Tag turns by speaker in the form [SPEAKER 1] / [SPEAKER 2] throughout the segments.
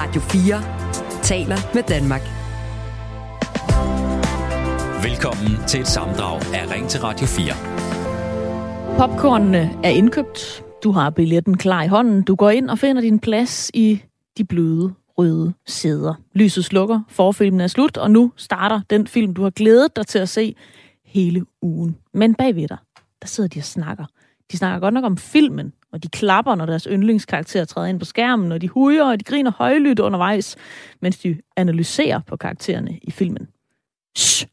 [SPEAKER 1] Radio 4 taler med Danmark.
[SPEAKER 2] Velkommen til et samdrag af Ring til Radio 4.
[SPEAKER 3] Popcornene er indkøbt. Du har billetten klar i hånden. Du går ind og finder din plads i de bløde røde sæder. Lyset slukker, forfilmen er slut, og nu starter den film, du har glædet dig til at se hele ugen. Men bagved dig, der sidder de og snakker. De snakker godt nok om filmen, og de klapper, når deres yndlingskarakter træder ind på skærmen, og de hujer, og de griner højlydt undervejs, mens de analyserer på karaktererne i filmen. Shh!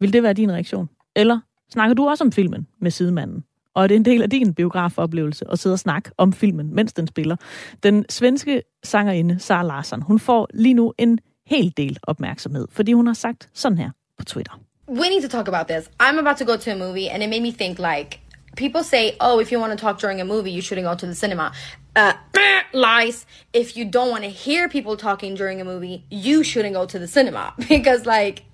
[SPEAKER 3] Vil det være din reaktion? Eller snakker du også om filmen med sidemanden? Og er det en del af din biografoplevelse at sidde og snakke om filmen, mens den spiller? Den svenske sangerinde Sara Larsson, hun får lige nu en hel del opmærksomhed, fordi hun har sagt sådan her på Twitter.
[SPEAKER 4] We need to talk about this. I'm about to go to a movie, and it made me think like people say, "Oh, if you want to talk during a movie, you shouldn't go to the cinema." Uh, lies. If you don't want to hear people talking during a movie, you shouldn't go to the cinema because like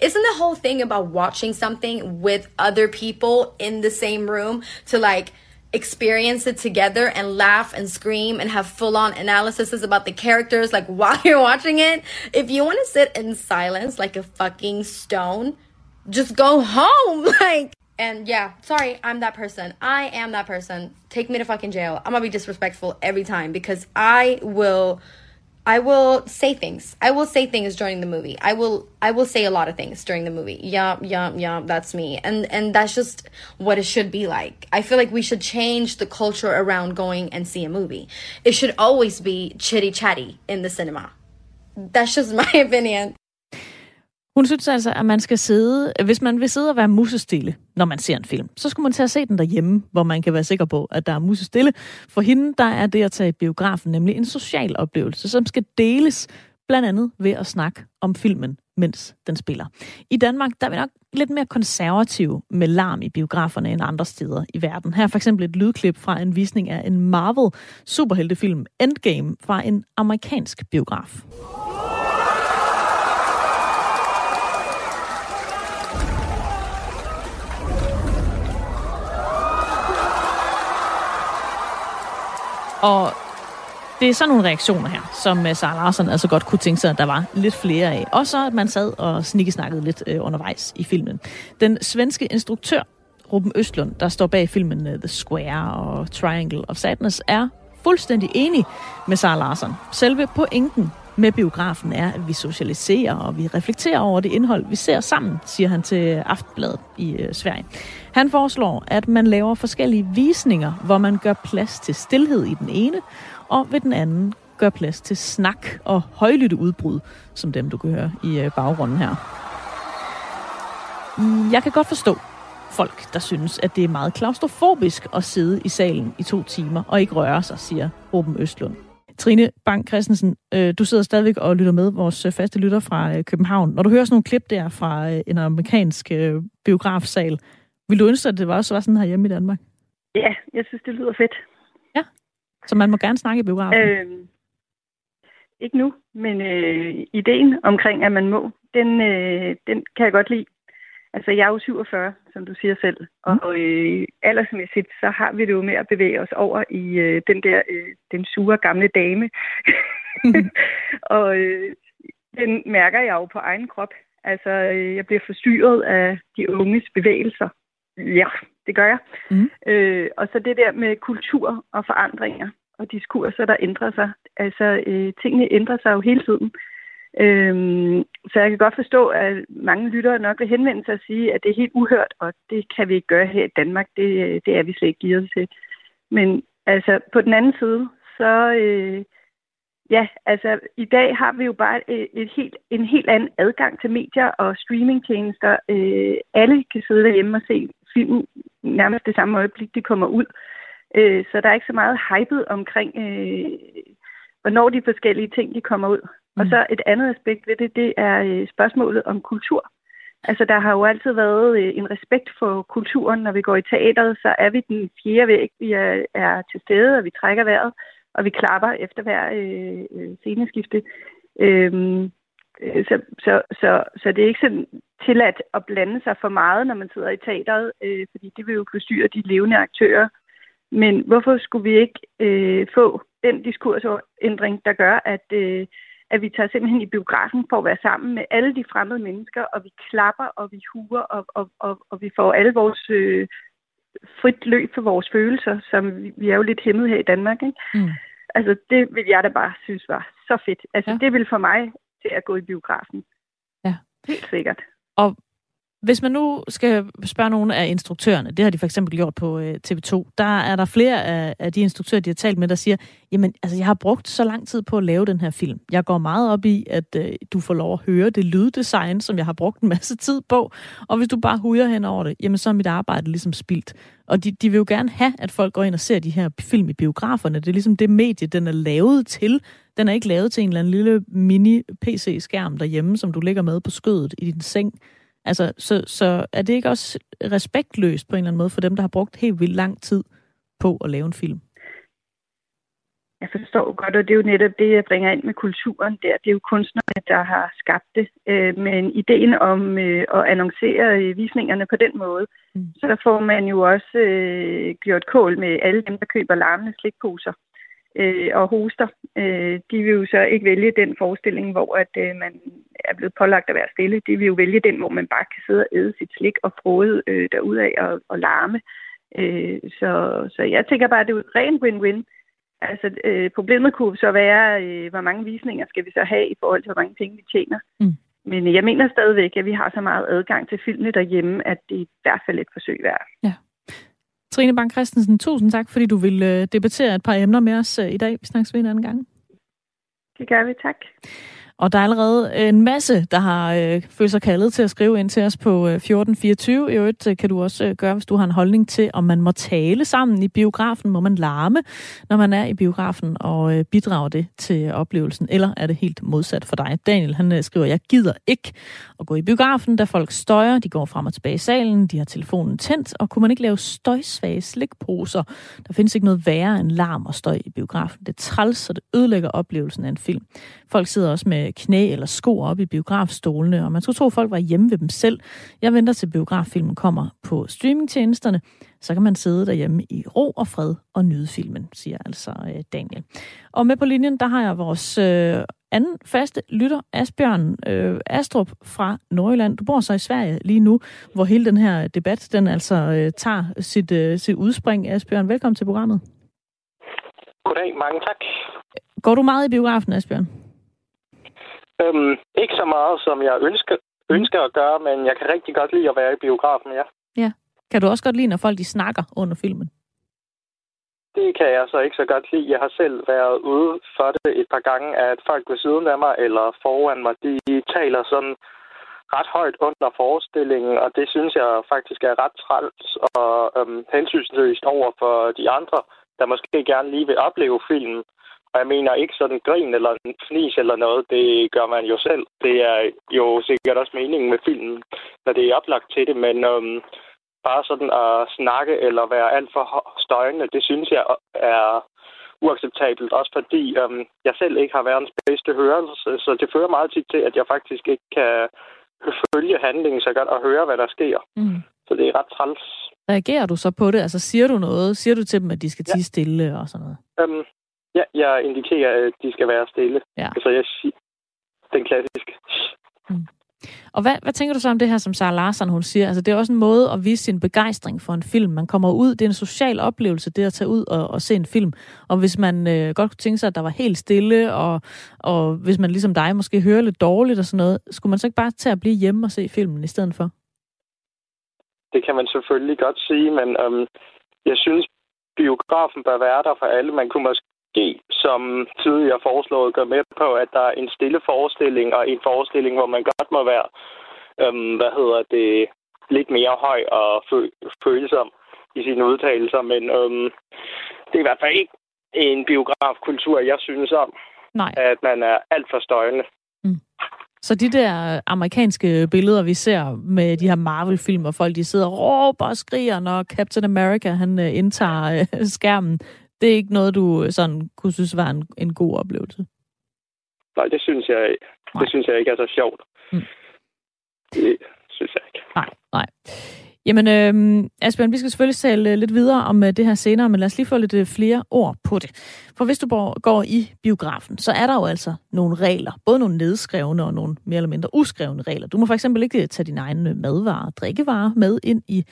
[SPEAKER 4] isn't the whole thing about watching something with other people in the same room to like experience it together and laugh and scream and have full on analyses about the characters like while you're watching it? If you want to sit in silence like a fucking stone, just go home. Like, and yeah, sorry, I'm that person. I am that person. Take me to fucking jail. I'm gonna be disrespectful every time because I will I will say things. I will say things during the movie. I will I will say a lot of things during the movie. Yeah, yeah, yeah, that's me. And and that's just what it should be like. I feel like we should change the culture around going and see a movie. It should always be chitty chatty in the cinema. That's just my opinion.
[SPEAKER 3] Hun synes altså, at man skal sidde, hvis man vil sidde og være musestille, når man ser en film, så skulle man tage at se den derhjemme, hvor man kan være sikker på, at der er musestille. For hende, der er det at tage i biografen nemlig en social oplevelse, som skal deles blandt andet ved at snakke om filmen, mens den spiller. I Danmark, der er vi nok lidt mere konservative med larm i biograferne end andre steder i verden. Her er for eksempel et lydklip fra en visning af en Marvel superheltefilm Endgame fra en amerikansk biograf. Og det er sådan nogle reaktioner her, som øh, Sarah Larsen altså godt kunne tænke sig, at der var lidt flere af. Og så at man sad og snikkesnakkede lidt øh, undervejs i filmen. Den svenske instruktør, Ruben Østlund, der står bag filmen øh, The Square og Triangle of Sadness, er fuldstændig enig med Sarah Larsen. Selve pointen med biografen er, at vi socialiserer og vi reflekterer over det indhold, vi ser sammen, siger han til Aftenbladet i øh, Sverige. Han foreslår, at man laver forskellige visninger, hvor man gør plads til stillhed i den ene, og ved den anden gør plads til snak og højlytte udbrud, som dem du kan høre i øh, baggrunden her. Jeg kan godt forstå folk, der synes, at det er meget klaustrofobisk at sidde i salen i to timer og ikke røre sig, siger Ruben Østlund. Trine Bang Christensen, øh, du sidder stadigvæk og lytter med, vores øh, faste lytter fra København. Når du hører sådan nogle klip der fra en amerikansk biografsal, vil du ønske, at det også var sådan her hjemme i Danmark?
[SPEAKER 5] Ja, jeg synes, det lyder fedt.
[SPEAKER 3] Ja, så man må gerne snakke i biografen? Øh,
[SPEAKER 5] ikke nu, men øh, ideen omkring, at man må, den, øh, den kan jeg godt lide. Altså, jeg er jo 47, som du siger selv, mm. og øh, aldersmæssigt, så har vi det jo med at bevæge os over i øh, den der, øh, den sure gamle dame. Mm. og øh, den mærker jeg jo på egen krop. Altså, øh, jeg bliver forstyrret af de unges bevægelser. Ja, det gør jeg. Mm. Øh, og så det der med kultur og forandringer og diskurser, der ændrer sig. Altså, øh, tingene ændrer sig jo hele tiden. Øhm, så jeg kan godt forstå, at mange lyttere nok vil henvende sig og sige, at det er helt uhørt, og det kan vi ikke gøre her i Danmark. Det, det er vi slet ikke givet til. Men altså, på den anden side, så øh, ja, altså i dag har vi jo bare et, et helt, en helt anden adgang til medier og streamingtjenester. Øh, alle kan sidde derhjemme og se film nærmest det samme øjeblik, de kommer ud. Øh, så der er ikke så meget hypet omkring, øh, hvornår de forskellige ting, de kommer ud. Og så et andet aspekt ved det, det er øh, spørgsmålet om kultur. Altså, der har jo altid været øh, en respekt for kulturen. Når vi går i teateret, så er vi den fjerde væg. Vi er, er til stede, og vi trækker vejret, og vi klapper efter hver øh, øh sceneskifte. Øhm, så, så, så, så det er ikke sådan tilladt at blande sig for meget, når man sidder i teateret, øh, fordi det vil jo forstyrre de levende aktører. Men hvorfor skulle vi ikke øh, få den diskursændring, der gør, at, øh, at vi tager simpelthen i biografen for at være sammen med alle de fremmede mennesker, og vi klapper, og vi huer, og, og, og, og vi får alle vores øh, frit løb for vores følelser, som vi, vi er jo lidt hæmmet her i Danmark. Ikke? Mm. Altså, det vil jeg da bare synes var så fedt. Altså, ja. det vil for mig til at gå i biografen.
[SPEAKER 3] Ja.
[SPEAKER 5] Helt sikkert.
[SPEAKER 3] Og hvis man nu skal spørge nogle af instruktørerne, det har de for eksempel gjort på øh, TV2, der er der flere af, af de instruktører, de har talt med, der siger, jamen, altså, jeg har brugt så lang tid på at lave den her film. Jeg går meget op i, at øh, du får lov at høre det lyddesign, som jeg har brugt en masse tid på, og hvis du bare hujer hen over det, jamen, så er mit arbejde ligesom spildt. Og de, de vil jo gerne have, at folk går ind og ser de her film i biograferne. Det er ligesom det medie, den er lavet til. Den er ikke lavet til en eller anden lille mini-PC-skærm derhjemme, som du ligger med på skødet i din seng. Altså, så, så er det ikke også respektløst på en eller anden måde for dem, der har brugt helt vildt lang tid på at lave en film?
[SPEAKER 5] Jeg forstår godt, og det er jo netop det, jeg bringer ind med kulturen der. Det er jo kunstnerne, der har skabt det. Øh, men ideen om øh, at annoncere øh, visningerne på den måde, mm. så får man jo også gjort kål med alle dem, der køber larmende slikposer øh, og hoster, øh, de vil jo så ikke vælge den forestilling, hvor at øh, man er blevet pålagt at være stille. De vil jo vælge den, hvor man bare kan sidde og æde sit slik og frode øh, derudaf og, og larme. Øh, så, så jeg tænker bare, at det er jo ren win-win. Altså, øh, problemet kunne så være, øh, hvor mange visninger skal vi så have i forhold til, hvor mange penge vi tjener. Mm. Men jeg mener stadigvæk, at vi har så meget adgang til filmene derhjemme, at det er i hvert fald et forsøg værd.
[SPEAKER 3] Ja. Trine Bang Christensen, tusind tak, fordi du vil øh, debattere et par emner med os øh, i dag. Vi snakkes ved en anden gang.
[SPEAKER 5] Det gør vi, tak.
[SPEAKER 3] Og der er allerede en masse, der har øh, følt sig kaldet til at skrive ind til os på øh, 1424. I øvrigt øh, kan du også øh, gøre, hvis du har en holdning til, om man må tale sammen i biografen. Må man larme, når man er i biografen, og øh, bidrager det til oplevelsen? Eller er det helt modsat for dig? Daniel, han øh, skriver, jeg gider ikke at gå i biografen, da folk støjer. De går frem og tilbage i salen, de har telefonen tændt, og kunne man ikke lave støjsvage slikposer? Der findes ikke noget værre end larm og støj i biografen. Det er træls, og det ødelægger oplevelsen af en film. Folk sidder også med knæ eller sko op i biografstolene, og man skulle tro, at folk var hjemme ved dem selv. Jeg venter til biograffilmen kommer på streamingtjenesterne, så kan man sidde derhjemme i ro og fred og nyde filmen, siger altså øh, Daniel. Og med på linjen, der har jeg vores øh, anden faste lytter, Asbjørn øh, Astrup fra Nordjylland. Du bor så i Sverige lige nu, hvor hele den her debat, den altså øh, tager sit, øh, sit udspring. Asbjørn, velkommen til programmet.
[SPEAKER 6] Goddag, mange tak.
[SPEAKER 3] Går du meget i biografen, Asbjørn?
[SPEAKER 6] Øhm, ikke så meget, som jeg ønsker, ønsker at gøre, men jeg kan rigtig godt lide at være i biografen, ja.
[SPEAKER 3] Ja. Kan du også godt lide, når folk de snakker under filmen?
[SPEAKER 6] Det kan jeg så ikke så godt lide. Jeg har selv været ude for det et par gange, at folk ved siden af mig eller foran mig, de taler sådan ret højt under forestillingen, og det synes jeg faktisk er ret træls og øhm, hensynsløst over for de andre, der måske gerne lige vil opleve filmen. Og jeg mener ikke sådan grin eller fnis eller noget, det gør man jo selv. Det er jo sikkert også meningen med filmen, når det er oplagt til det, men øhm, bare sådan at snakke eller være alt for støjende, det synes jeg er uacceptabelt, også fordi øhm, jeg selv ikke har verdens bedste hørelse, så det fører meget tit til, at jeg faktisk ikke kan følge handlingen så godt og høre, hvad der sker. Mm. Så det er ret træls.
[SPEAKER 3] Reagerer du så på det? Altså siger du noget? Siger du til dem, at de skal tige ja. stille og sådan noget?
[SPEAKER 6] Øhm, Ja, jeg indikerer, at de skal være stille. Ja. Altså, jeg siger, den klassiske. Mm.
[SPEAKER 3] Og hvad, hvad tænker du så om det her, som Sarah Larsen hun siger? Altså, det er også en måde at vise sin begejstring for en film. Man kommer ud, det er en social oplevelse, det at tage ud og, og se en film. Og hvis man øh, godt kunne tænke sig, at der var helt stille, og, og hvis man ligesom dig måske hører lidt dårligt og sådan noget, skulle man så ikke bare tage at blive hjemme og se filmen i stedet for?
[SPEAKER 6] Det kan man selvfølgelig godt sige, men øhm, jeg synes, biografen bør være der for alle. Man kunne måske måske, som tidligere foreslået, gør med på, at der er en stille forestilling og en forestilling, hvor man godt må være, øhm, hvad hedder det, lidt mere høj og fø- følsom i sine udtalelser, men øhm, det er i hvert fald ikke en biografkultur, jeg synes om.
[SPEAKER 3] Nej.
[SPEAKER 6] At man er alt for støjende. Mm.
[SPEAKER 3] Så de der amerikanske billeder, vi ser med de her Marvel-film, hvor folk de sidder og råber og skriger, når Captain America han øh, indtager øh, skærmen, det er ikke noget, du sådan kunne synes var en, en god oplevelse?
[SPEAKER 6] Nej, det synes jeg, det synes jeg ikke er så sjovt. Mm. Det synes jeg ikke.
[SPEAKER 3] Nej, nej. Jamen, øh, Asbjørn, vi skal selvfølgelig tale lidt videre om øh, det her senere, men lad os lige få lidt øh, flere ord på det. For hvis du går i biografen, så er der jo altså nogle regler. Både nogle nedskrevne og nogle mere eller mindre uskrevne regler. Du må for eksempel ikke tage dine egne madvarer og drikkevarer med ind i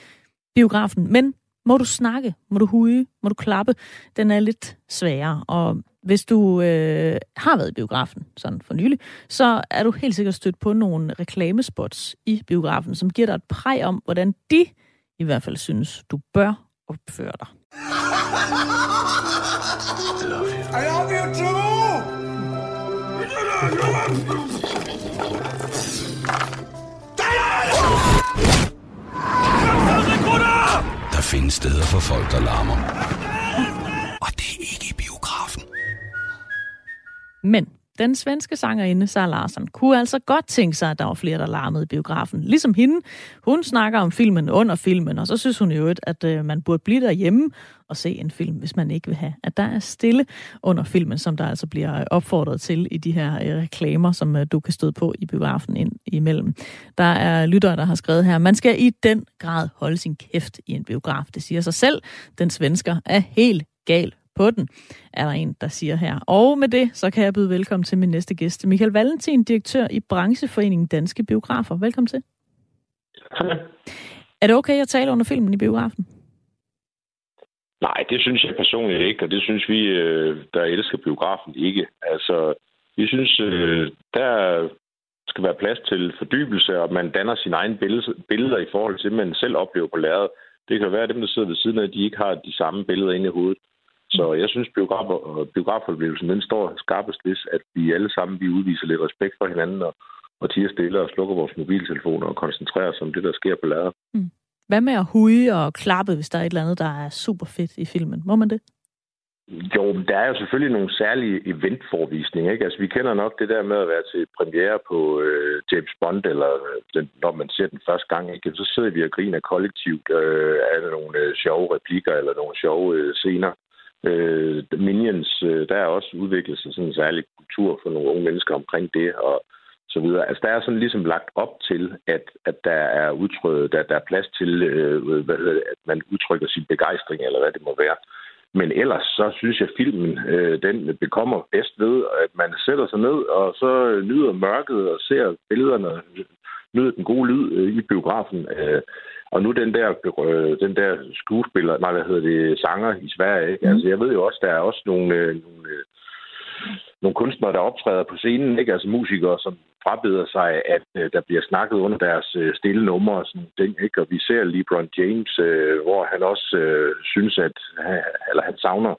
[SPEAKER 3] biografen, men må du snakke, må du huge, må du klappe, den er lidt sværere. Og hvis du øh, har været i biografen sådan for nylig, så er du helt sikkert stødt på nogle reklamespots i biografen, som giver dig et præg om, hvordan de i hvert fald synes, du bør opføre dig. I love you too!
[SPEAKER 7] Der findes steder for folk, der larmer. Og det er ikke i biografen.
[SPEAKER 3] Men den svenske sangerinde Sara Larsson kunne altså godt tænke sig, at der var flere, der larmede i biografen. Ligesom hende. Hun snakker om filmen under filmen, og så synes hun jo, at øh, man burde blive derhjemme og se en film, hvis man ikke vil have, at der er stille under filmen, som der altså bliver opfordret til i de her øh, reklamer, som øh, du kan støde på i biografen ind imellem. Der er lyttere, der har skrevet her, man skal i den grad holde sin kæft i en biograf. Det siger sig selv. Den svensker er helt gal på den, er der en, der siger her. Og med det, så kan jeg byde velkommen til min næste gæst, Michael Valentin, direktør i Brancheforeningen Danske Biografer. Velkommen til. Er det okay at tale under filmen i biografen?
[SPEAKER 8] Nej, det synes jeg personligt ikke, og det synes vi, øh, der elsker biografen, ikke. Altså, vi synes, øh, der skal være plads til fordybelse, og man danner sine egne billeder i forhold til, hvad man selv oplever på lærredet. Det kan være, at dem, der sidder ved siden af, de ikke har de samme billeder inde i hovedet. Så jeg synes, biografoplevelsen den står skarpest hvis, at vi alle sammen vi udviser lidt respekt for hinanden og, og tiger stille og slukker vores mobiltelefoner og koncentrerer os om det, der sker på lærret. Mm.
[SPEAKER 3] Hvad med at huge og klappe, hvis der er et eller andet, der er super fedt i filmen? Må man det?
[SPEAKER 8] Jo, der er jo selvfølgelig nogle særlige eventforvisninger. Ikke? Altså, vi kender nok det der med at være til premiere på øh, James Bond, eller øh, den, når man ser den første gang, ikke? så sidder vi og griner kollektivt øh, af nogle øh, sjove replikker eller nogle sjove øh, scener. Øh, Minions, øh, der er også udviklet sig sådan en særlig kultur for nogle unge mennesker omkring det, og så videre. Altså, der er sådan ligesom lagt op til, at, at der er udtryk, der, der er plads til, øh, hvad hedder det, at man udtrykker sin begejstring, eller hvad det må være. Men ellers så synes jeg, at filmen øh, den bekommer bedst ved, at man sætter sig ned, og så nyder mørket og ser billederne, nyder den gode lyd øh, i biografen. Øh, og nu den der, øh, den der skuespiller, nej, hvad hedder det, sanger i Sverige, ikke? Mm. Altså, jeg ved jo også, der er også nogle, øh, nogle, øh, nogle kunstnere, der optræder på scenen, ikke? Altså musikere, som frabeder sig, at øh, der bliver snakket under deres øh, stille numre og sådan ting, ikke? Og vi ser LeBron James, øh, hvor han også øh, synes, at eller han savner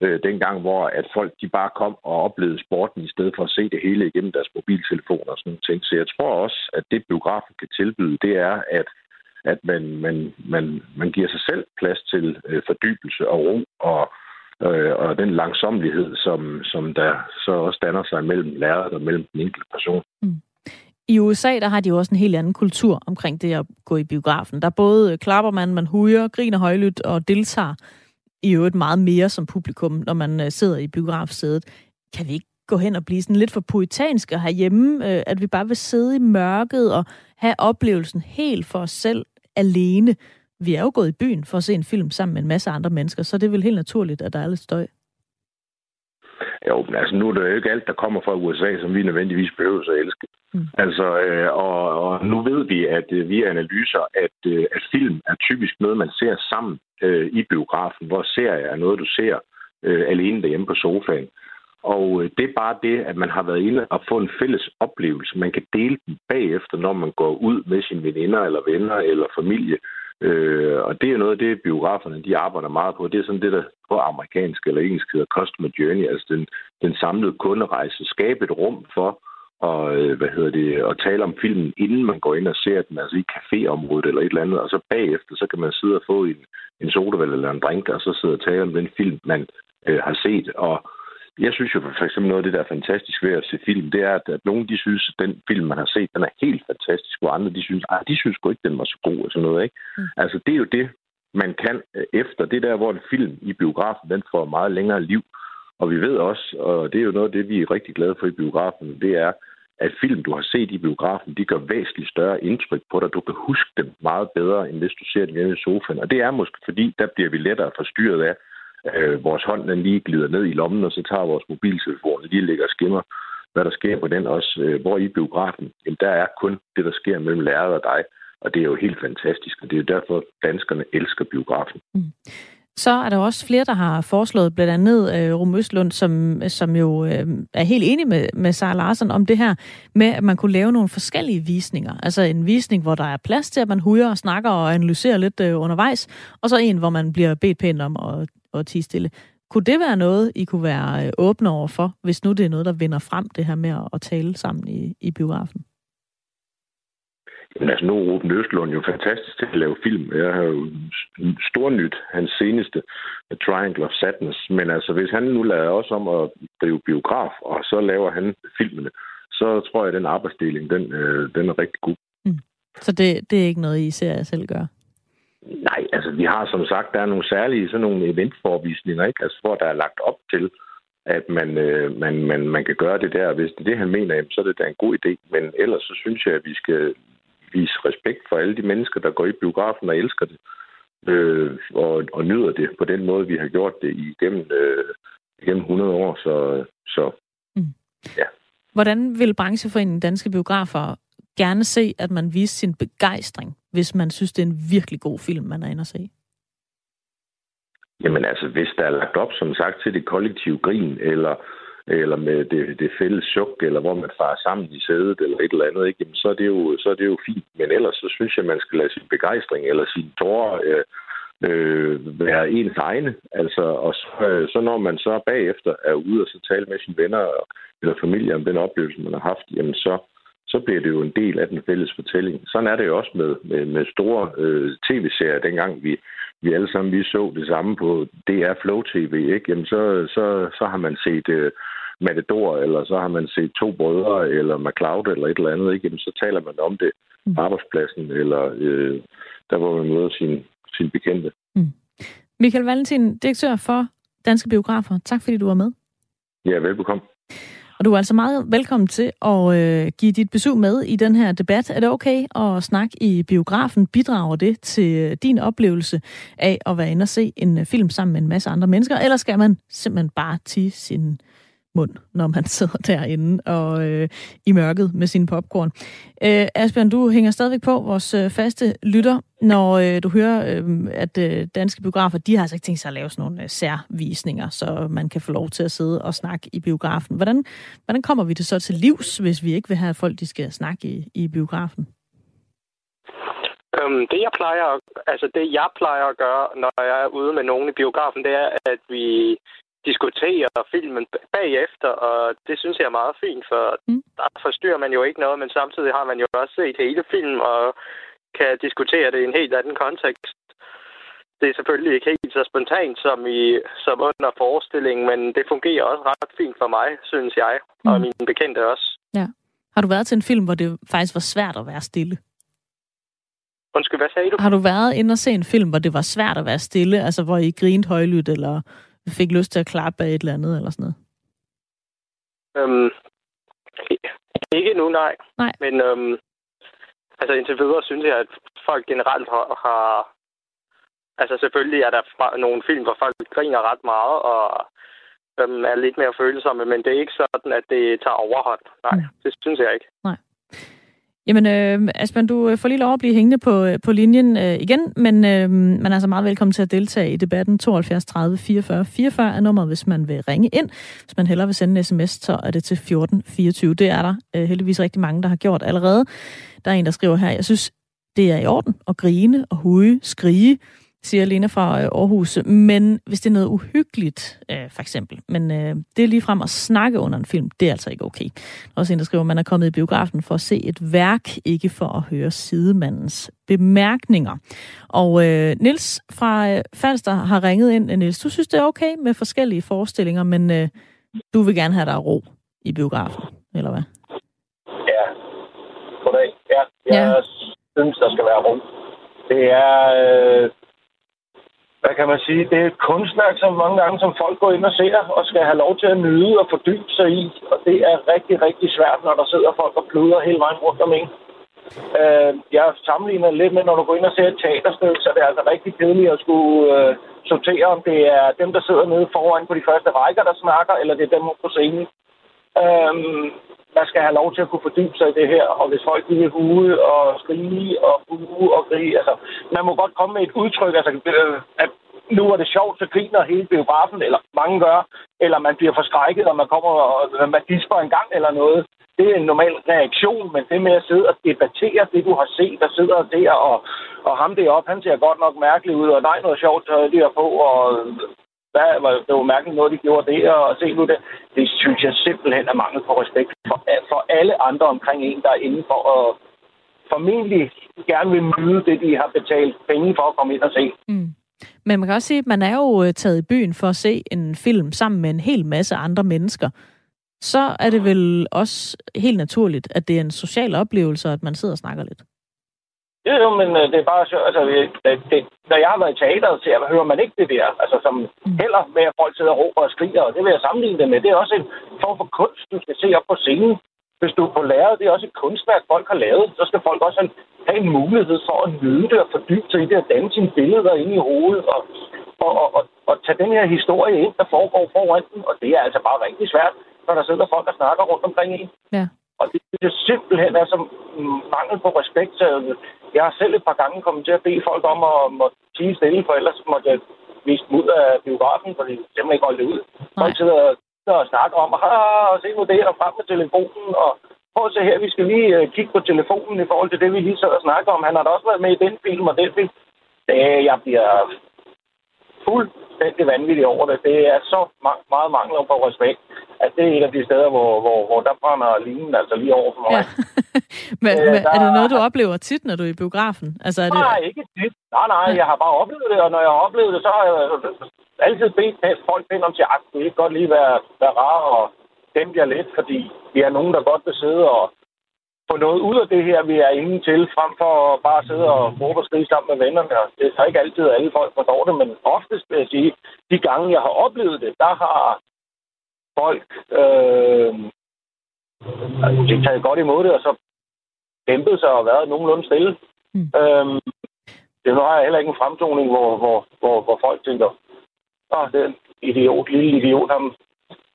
[SPEAKER 8] øh, dengang, hvor at folk de bare kom og oplevede sporten i stedet for at se det hele igennem deres mobiltelefoner og sådan ting. Så jeg tror også, at det biografen kan tilbyde, det er, at at man, man, man, man giver sig selv plads til øh, fordybelse og ro og, øh, og den langsomlighed, som, som der så også danner sig mellem læreret og mellem den enkelte person. Mm.
[SPEAKER 3] I USA, der har de jo også en helt anden kultur omkring det at gå i biografen. Der både øh, klapper man, man huger, griner højlydt og deltager i øvrigt meget mere som publikum, når man øh, sidder i biografsædet. Kan vi ikke gå hen og blive sådan lidt for poetanske herhjemme, øh, at vi bare vil sidde i mørket og have oplevelsen helt for os selv alene. Vi er jo gået i byen for at se en film sammen med en masse andre mennesker, så det er vel helt naturligt, at der er lidt støj.
[SPEAKER 8] Jo, men altså nu er det jo ikke alt, der kommer fra USA, som vi nødvendigvis behøver at elske. Mm. Altså, øh, og, og nu ved vi, at øh, via analyser, at, øh, at film er typisk noget, man ser sammen øh, i biografen, hvor serie er noget, du ser øh, alene derhjemme på sofaen. Og øh, det er bare det, at man har været inde og få en fælles oplevelse. Man kan dele den bagefter, når man går ud med sine veninder eller venner eller familie. Øh, og det er noget af det, biograferne de arbejder meget på. Det er sådan det, der på amerikansk eller engelsk hedder customer journey, altså den, den samlede kunderejse. Skabe et rum for og, øh, hvad hedder det, at tale om filmen, inden man går ind og ser den, altså i caféområdet eller et eller andet, og så bagefter, så kan man sidde og få en, en sodavand eller en drink, og så sidde og tale om den film, man øh, har set. Og jeg synes jo for eksempel noget af det, der er fantastisk ved at se film, det er, at, at nogen de synes, at den film, man har set, den er helt fantastisk, hvor andre de synes, at de synes ikke, den var så god og sådan noget. Ikke? Mm. Altså det er jo det, man kan øh, efter. Det der, hvor en film i biografen, den får meget længere liv. Og vi ved også, og det er jo noget af det, vi er rigtig glade for i biografen, det er, at film, du har set i biografen, de gør væsentligt større indtryk på dig. Du kan huske dem meget bedre, end hvis du ser dem hjemme i sofaen. Og det er måske fordi, der bliver vi lettere forstyrret af, øh, vores hånd den lige glider ned i lommen, og så tager vores mobiltelefon og lige ligger og skimmer, hvad der sker på den også. Øh, hvor i biografen, jamen, der er kun det, der sker mellem lærer og dig. Og det er jo helt fantastisk, og det er jo derfor, danskerne elsker biografen. Mm.
[SPEAKER 3] Så er der også flere, der har foreslået, blandt andet øh, Rum Østlund, som, som jo øh, er helt enig med, med Sara Larsen om det her, med at man kunne lave nogle forskellige visninger. Altså en visning, hvor der er plads til, at man hujer og snakker og analyserer lidt øh, undervejs, og så en, hvor man bliver bedt pænt om at, at tige stille. Kunne det være noget, I kunne være øh, åbne over for, hvis nu det er noget, der vinder frem, det her med at, at tale sammen i, i biografen?
[SPEAKER 8] Jamen altså, nu er Ruben Østlund jo fantastisk til at lave film. Jeg har jo stor nyt hans seneste Triangle of Sadness. Men altså, hvis han nu lader os om at drive biograf, og så laver han filmene, så tror jeg, at den arbejdsdeling, den, øh, den er rigtig god. Mm.
[SPEAKER 3] Så det, det er ikke noget, I ser jer selv gøre?
[SPEAKER 8] Nej, altså vi har som sagt, der er nogle særlige sådan nogle eventforvisninger, ikke? Altså, hvor der er lagt op til, at man, øh, man, man, man kan gøre det der. Hvis det er det, han mener, så er det da en god idé. Men ellers så synes jeg, at vi skal vise respekt for alle de mennesker, der går i biografen og elsker det, øh, og, og nyder det på den måde, vi har gjort det igennem, øh, igennem 100 år. Så, så mm. ja.
[SPEAKER 3] Hvordan vil brancheforeningen Danske Biografer gerne se, at man viser sin begejstring, hvis man synes, det er en virkelig god film, man er inde og se?
[SPEAKER 8] Jamen altså, hvis der er lagt op, som sagt, til det kollektive grin, eller eller med det, det fælles chok, eller hvor man farer sammen i sædet, eller et eller andet, ikke? Jamen, så, er det jo, så er det jo fint. Men ellers så synes jeg, man skal lade sin begejstring eller sin tårer øh, øh, være ens egne. Altså, og så, øh, så når man så bagefter er ude og så tale med sine venner eller familie om den oplevelse, man har haft, jamen så, så bliver det jo en del af den fælles fortælling. Sådan er det jo også med, med, med store øh, tv-serier, dengang vi, vi alle sammen vi så det samme på DR Flow TV, ikke? Jamen så, så, så har man set øh, Matador, eller så har man set to brødre, eller McCloud, eller et eller andet, ikke? Jamen, så taler man om det på mm. arbejdspladsen, eller øh, der, hvor man møder sin, sin bekendte. Mm.
[SPEAKER 3] Michael Valentin, direktør for Danske Biografer. Tak fordi du var med.
[SPEAKER 8] Ja, velbekomme.
[SPEAKER 3] Og du er altså meget velkommen til at øh, give dit besøg med i den her debat. Er det okay at snakke i biografen? Bidrager det til øh, din oplevelse af at være inde og se en øh, film sammen med en masse andre mennesker? Eller skal man simpelthen bare tige sin mund, når man sidder derinde og øh, i mørket med sin popcorn. Øh, Asbjørn, du hænger stadigvæk på vores øh, faste lytter, når øh, du hører, øh, at øh, danske biografer, de har altså ikke tænkt sig at lave sådan nogle øh, særvisninger, så man kan få lov til at sidde og snakke i biografen. Hvordan, hvordan kommer vi det så til livs, hvis vi ikke vil have, at folk de skal snakke i, i biografen?
[SPEAKER 6] Øhm, det jeg plejer, altså det jeg plejer at gøre, når jeg er ude med nogen i biografen, det er, at vi diskutere filmen bagefter, og det synes jeg er meget fint, for mm. der forstyrrer man jo ikke noget, men samtidig har man jo også set hele filmen og kan diskutere det i en helt anden kontekst. Det er selvfølgelig ikke helt så spontant som, i, som under forestillingen, men det fungerer også ret fint for mig, synes jeg, mm. og mine bekendte også.
[SPEAKER 3] Ja. Har du været til en film, hvor det faktisk var svært at være stille?
[SPEAKER 6] Undskyld, hvad sagde du?
[SPEAKER 3] Har du været inde og se en film, hvor det var svært at være stille? Altså, hvor I grinte højlydt, eller fik lyst til at klappe af et eller andet, eller sådan noget?
[SPEAKER 6] Øhm, ikke nu, nej.
[SPEAKER 3] nej.
[SPEAKER 6] Men øhm, altså indtil videre synes jeg, at folk generelt har, har... Altså selvfølgelig er der nogle film, hvor folk griner ret meget, og øhm, er lidt mere følsomme, men det er ikke sådan, at det tager overhånd. Nej, ja. det synes jeg ikke.
[SPEAKER 3] Nej. Jamen, øh, Asbjørn, du øh, får lige lov at blive hængende på, øh, på linjen øh, igen, men øh, man er altså meget velkommen til at deltage i debatten. 72 30 44 44 er nummeret, hvis man vil ringe ind. Hvis man hellere vil sende en sms, så er det til 14 24. Det er der øh, heldigvis rigtig mange, der har gjort allerede. Der er en, der skriver her, jeg synes, det er i orden at grine og huge, skrige, siger Lena fra øh, Aarhus. Men hvis det er noget uhyggeligt, øh, for eksempel, men øh, det er lige frem at snakke under en film, det er altså ikke okay. Også en, der skriver, at man er kommet i biografen for at se et værk, ikke for at høre sidemandens bemærkninger. Og øh, Nils fra øh, Falster har ringet ind. Nils, du synes, det er okay med forskellige forestillinger, men øh, du vil gerne have der ro i biografen, eller hvad?
[SPEAKER 9] Ja, goddag. Ja, jeg ja. synes, der skal være ro. Det er... Øh hvad kan man sige, det er et kunstværk, som mange gange som folk går ind og ser, og skal have lov til at nyde og fordybe sig i. Og det er rigtig, rigtig svært, når der sidder folk og pluder hele vejen rundt om en. Øh, jeg sammenligner lidt med, når du går ind og ser et teaterstykke, så det er altså rigtig kedeligt at skulle øh, sortere, om det er dem, der sidder nede foran på de første rækker, der snakker, eller det er dem på scenen. Øh, man skal have lov til at kunne fordybe sig i det her, og hvis folk vil hude og skrige og buge og grige, altså, man må godt komme med et udtryk, altså, øh, at nu er det sjovt, så griner hele biografen, eller mange gør, eller man bliver forskrækket, og man kommer og man disper en gang eller noget. Det er en normal reaktion, men det med at sidde og debattere det, du har set, der sidder der, og, og ham deroppe, han ser godt nok mærkelig ud, og nej, noget sjovt der på, og hvad, det var mærkeligt noget, de gjorde det, og se nu det. Det synes jeg simpelthen er mangel på respekt for, for alle andre omkring en, der er inde for at formentlig gerne vil møde det, de har betalt penge for at komme ind og se.
[SPEAKER 3] Mm. Men man kan også sige, at man er jo øh, taget i byen for at se en film sammen med en hel masse andre mennesker. Så er det vel også helt naturligt, at det er en social oplevelse, at man sidder og snakker lidt.
[SPEAKER 9] Ja, jo, men øh, det er bare så, altså, det, det, når jeg har været i teateret, så hører man ikke det der, altså som heller med, at folk sidder og råber og skriger, og det vil jeg sammenligne det med. Det er også en form for kunst, du skal se op på scenen. Hvis du er på læret, det er også et kunstværk, folk har lavet, så skal folk også have en mulighed for at nyde det og fordybe sig i det og danne sine billeder ind i hovedet og, og, og, og, og tage den her historie ind, der foregår foran den. Og det er altså bare rigtig svært, når der sidder folk og snakker rundt omkring en.
[SPEAKER 3] Ja.
[SPEAKER 9] Og det, det simpelthen er som mangel på respekt. Så jeg har selv et par gange kommet til at bede folk om at måtte tige stille, for ellers måtte jeg vise dem ud af biografen, fordi de simpelthen ikke holdt det ud. Nej. Folk sidder og snakker om, og se nu det, og frem med telefonen, og prøv at se her, vi skal lige uh, kigge på telefonen i forhold til det, vi lige sad og snakker om. Han har da også været med i den film og den film. Det, jeg bliver fuldstændig vanvittig over det. Det er så meget, meget mangler på respekt, at det er et af de steder, hvor, hvor, hvor der brænder linjen altså lige over for mig. Ja.
[SPEAKER 3] men, øh, men, er det noget, du oplever tit, når du er i biografen? Altså, er det...
[SPEAKER 9] Nej, ikke tit. Nej, nej, ja. jeg har bare oplevet det, og når jeg har oplevet det, så har jeg altid bedt folk finde om til, at det ikke godt lige være, være rar og dæmpe jer lidt, fordi vi er nogen, der godt vil sidde og få noget ud af det her, vi er inde til, frem for bare at sidde og råbe og skrige sammen med vennerne. Det er ikke altid, at alle folk forstår det, men oftest vil jeg sige, de gange, jeg har oplevet det, der har folk øh, altså, taget godt imod det, og så dæmpet sig og været nogenlunde stille. Mm. Øhm, det har jeg heller ikke en fremtoning, hvor, hvor, hvor, hvor folk tænker, åh, det er en idiot, lille idiot, ham,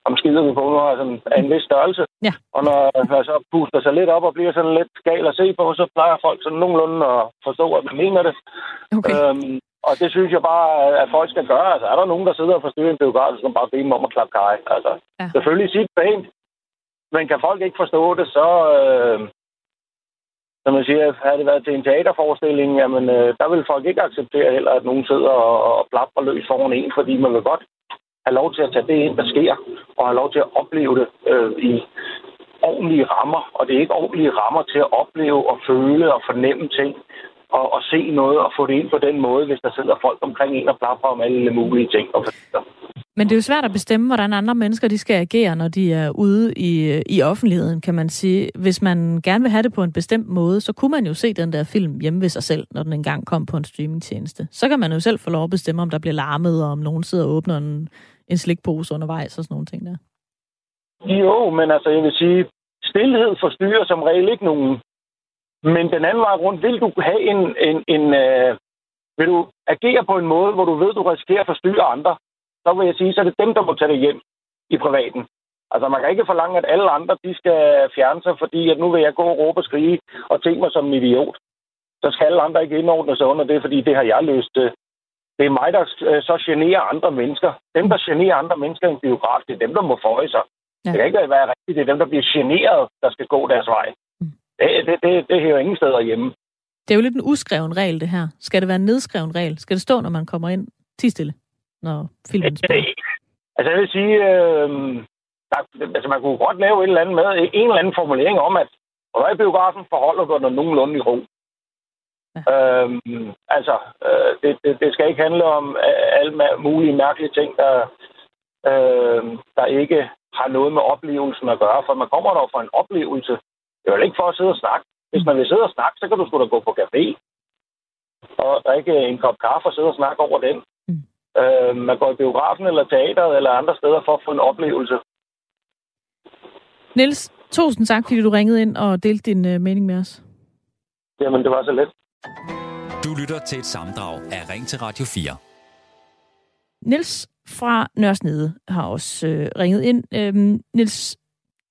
[SPEAKER 9] om skider vi på nu er sådan en vis størrelse.
[SPEAKER 3] Ja.
[SPEAKER 9] Og når man så puster sig lidt op og bliver sådan lidt gal at se på, så plejer folk sådan nogenlunde at forstå, at man mener det.
[SPEAKER 3] Okay.
[SPEAKER 9] Øhm, og det synes jeg bare, at folk skal gøre. Altså, er der nogen, der sidder og forstyrrer en biograf, så man bare bede dem om at klappe kaj. Altså, ja. selvfølgelig sige pænt, men kan folk ikke forstå det, så... Øh, som man siger, havde det været til en teaterforestilling, jamen, øh, der vil folk ikke acceptere heller, at nogen sidder og, og plapper løs foran en, fordi man vil godt have lov til at tage det ind, der sker, og have lov til at opleve det øh, i ordentlige rammer. Og det er ikke ordentlige rammer til at opleve og føle og fornemme ting, og, og se noget og få det ind på den måde, hvis der sidder folk omkring en og plapper om alle mulige ting. Og
[SPEAKER 3] men det er jo svært at bestemme, hvordan andre mennesker de skal agere, når de er ude i, i offentligheden, kan man sige. Hvis man gerne vil have det på en bestemt måde, så kunne man jo se den der film hjemme ved sig selv, når den engang kom på en streamingtjeneste. Så kan man jo selv få lov at bestemme, om der bliver larmet, og om nogen sidder og åbner en, en slikpose undervejs og sådan nogle ting der.
[SPEAKER 9] Jo, men altså jeg vil sige, stillhed forstyrrer som regel ikke nogen. Men den anden vej rundt, vil du have en, en, en øh, vil du agere på en måde, hvor du ved, du risikerer at forstyrre andre, så vil jeg sige, så er det dem, der må tage det hjem i privaten. Altså, man kan ikke forlange, at alle andre, de skal fjerne sig, fordi at nu vil jeg gå og råbe og skrige og tænke mig som en idiot. Så skal alle andre ikke indordne sig under det, fordi det har jeg lyst til. Øh, det er mig, der øh, så generer andre mennesker. Dem, der generer andre mennesker i en biograf, det er dem, der må føje sig. Ja. Det kan ikke være rigtigt. Det er dem, der bliver generet, der skal gå deres vej. Mm. Det, det, det, det hører ingen steder hjemme.
[SPEAKER 3] Det er jo lidt en uskreven regel, det her. Skal det være en nedskreven regel? Skal det stå, når man kommer ind? Ti stille når filmen spiller?
[SPEAKER 9] Altså, jeg vil sige, øh, der, altså, man kunne godt lave et eller andet med, en eller anden formulering om, at når du er i biografen, forholder du dig nogenlunde i ro. Øhm, altså, øh, det, det, det skal ikke handle om alle mulige mærkelige ting, der, øh, der ikke har noget med oplevelsen at gøre, for man kommer der for en oplevelse. Det er jo ikke for at sidde og snakke. Hvis man vil sidde og snakke, så kan du sgu da gå på café og drikke en kop kaffe og sidde og snakke over den. Mm. Øh, man går i biografen eller teateret eller andre steder for at få en oplevelse.
[SPEAKER 3] Niels, tusind tak, fordi du ringede ind og delte din uh, mening med os.
[SPEAKER 9] Jamen, det var så let.
[SPEAKER 2] Du lytter til et samdrag af Ring til Radio 4.
[SPEAKER 3] Niels fra Nørresnede har også øh, ringet ind. Øhm, Niels,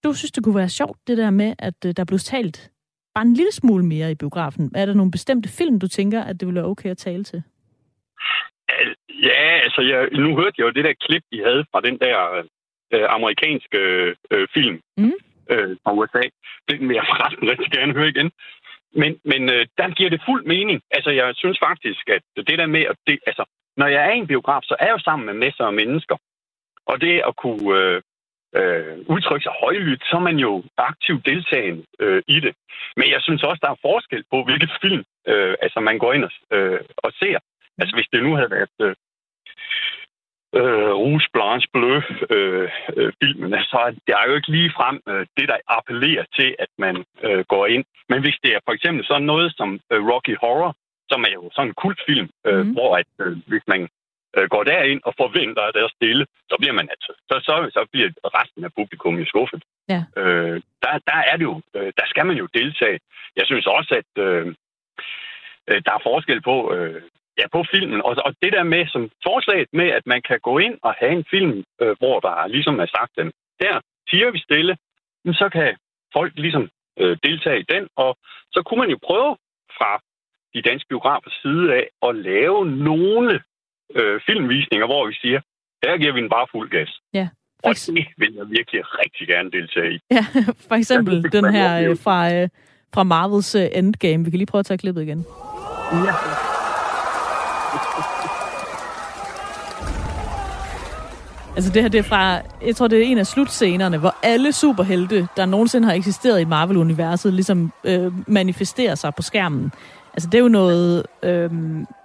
[SPEAKER 3] du synes, det kunne være sjovt, det der med, at øh, der blev talt bare en lille smule mere i biografen. Er der nogle bestemte film, du tænker, at det ville være okay at tale til?
[SPEAKER 10] Ja, altså, jeg, nu hørte jeg jo det der klip, de havde fra den der øh, amerikanske øh, film
[SPEAKER 3] mm.
[SPEAKER 10] øh, fra USA. Den vil jeg forresten rigtig gerne høre igen. Men, men øh, der giver det fuld mening. Altså, jeg synes faktisk, at det der med, at det, altså, når jeg er i en biograf, så er jeg jo sammen med masser af mennesker. Og det at kunne øh, øh, udtrykke sig højlydt, så er man jo aktivt deltagende øh, i det. Men jeg synes også, der er forskel på, hvilket film øh, altså man går ind og, øh, og ser. Altså hvis det nu havde været øh, øh, Rouge Blanche Bleu øh, øh, filmen, så er det er jo ikke lige frem øh, det, der appellerer til, at man øh, går ind. Men hvis det er for eksempel sådan noget som øh, Rocky Horror, som er jo sådan en kultfilm, øh, mm. hvor at, øh, hvis man øh, går derind og forventer, at det er stille, så bliver man altså, så, så, så bliver resten af publikum jo skuffet.
[SPEAKER 3] Ja.
[SPEAKER 10] Øh, der, der er det jo, øh, der skal man jo deltage. Jeg synes også, at øh, øh, der er forskel på, øh, ja, på filmen. Og, og det der med, som forslaget med, at man kan gå ind og have en film, øh, hvor der ligesom er sagt, den der siger vi stille, så kan folk ligesom øh, deltage i den, og så kunne man jo prøve fra de danske biografers side af at lave nogle øh, filmvisninger, hvor vi siger, her giver vi den bare fuld gas.
[SPEAKER 3] Ja.
[SPEAKER 10] Og det vil jeg virkelig rigtig gerne deltage i.
[SPEAKER 3] Ja, for eksempel synes, den her øh, fra, øh, fra Marvels øh, Endgame. Vi kan lige prøve at tage klippet igen.
[SPEAKER 10] Ja.
[SPEAKER 3] Altså det her, det er fra, jeg tror, det er en af slutscenerne, hvor alle superhelte, der nogensinde har eksisteret i Marvel-universet, ligesom øh, manifesterer sig på skærmen. Altså det er jo noget øh,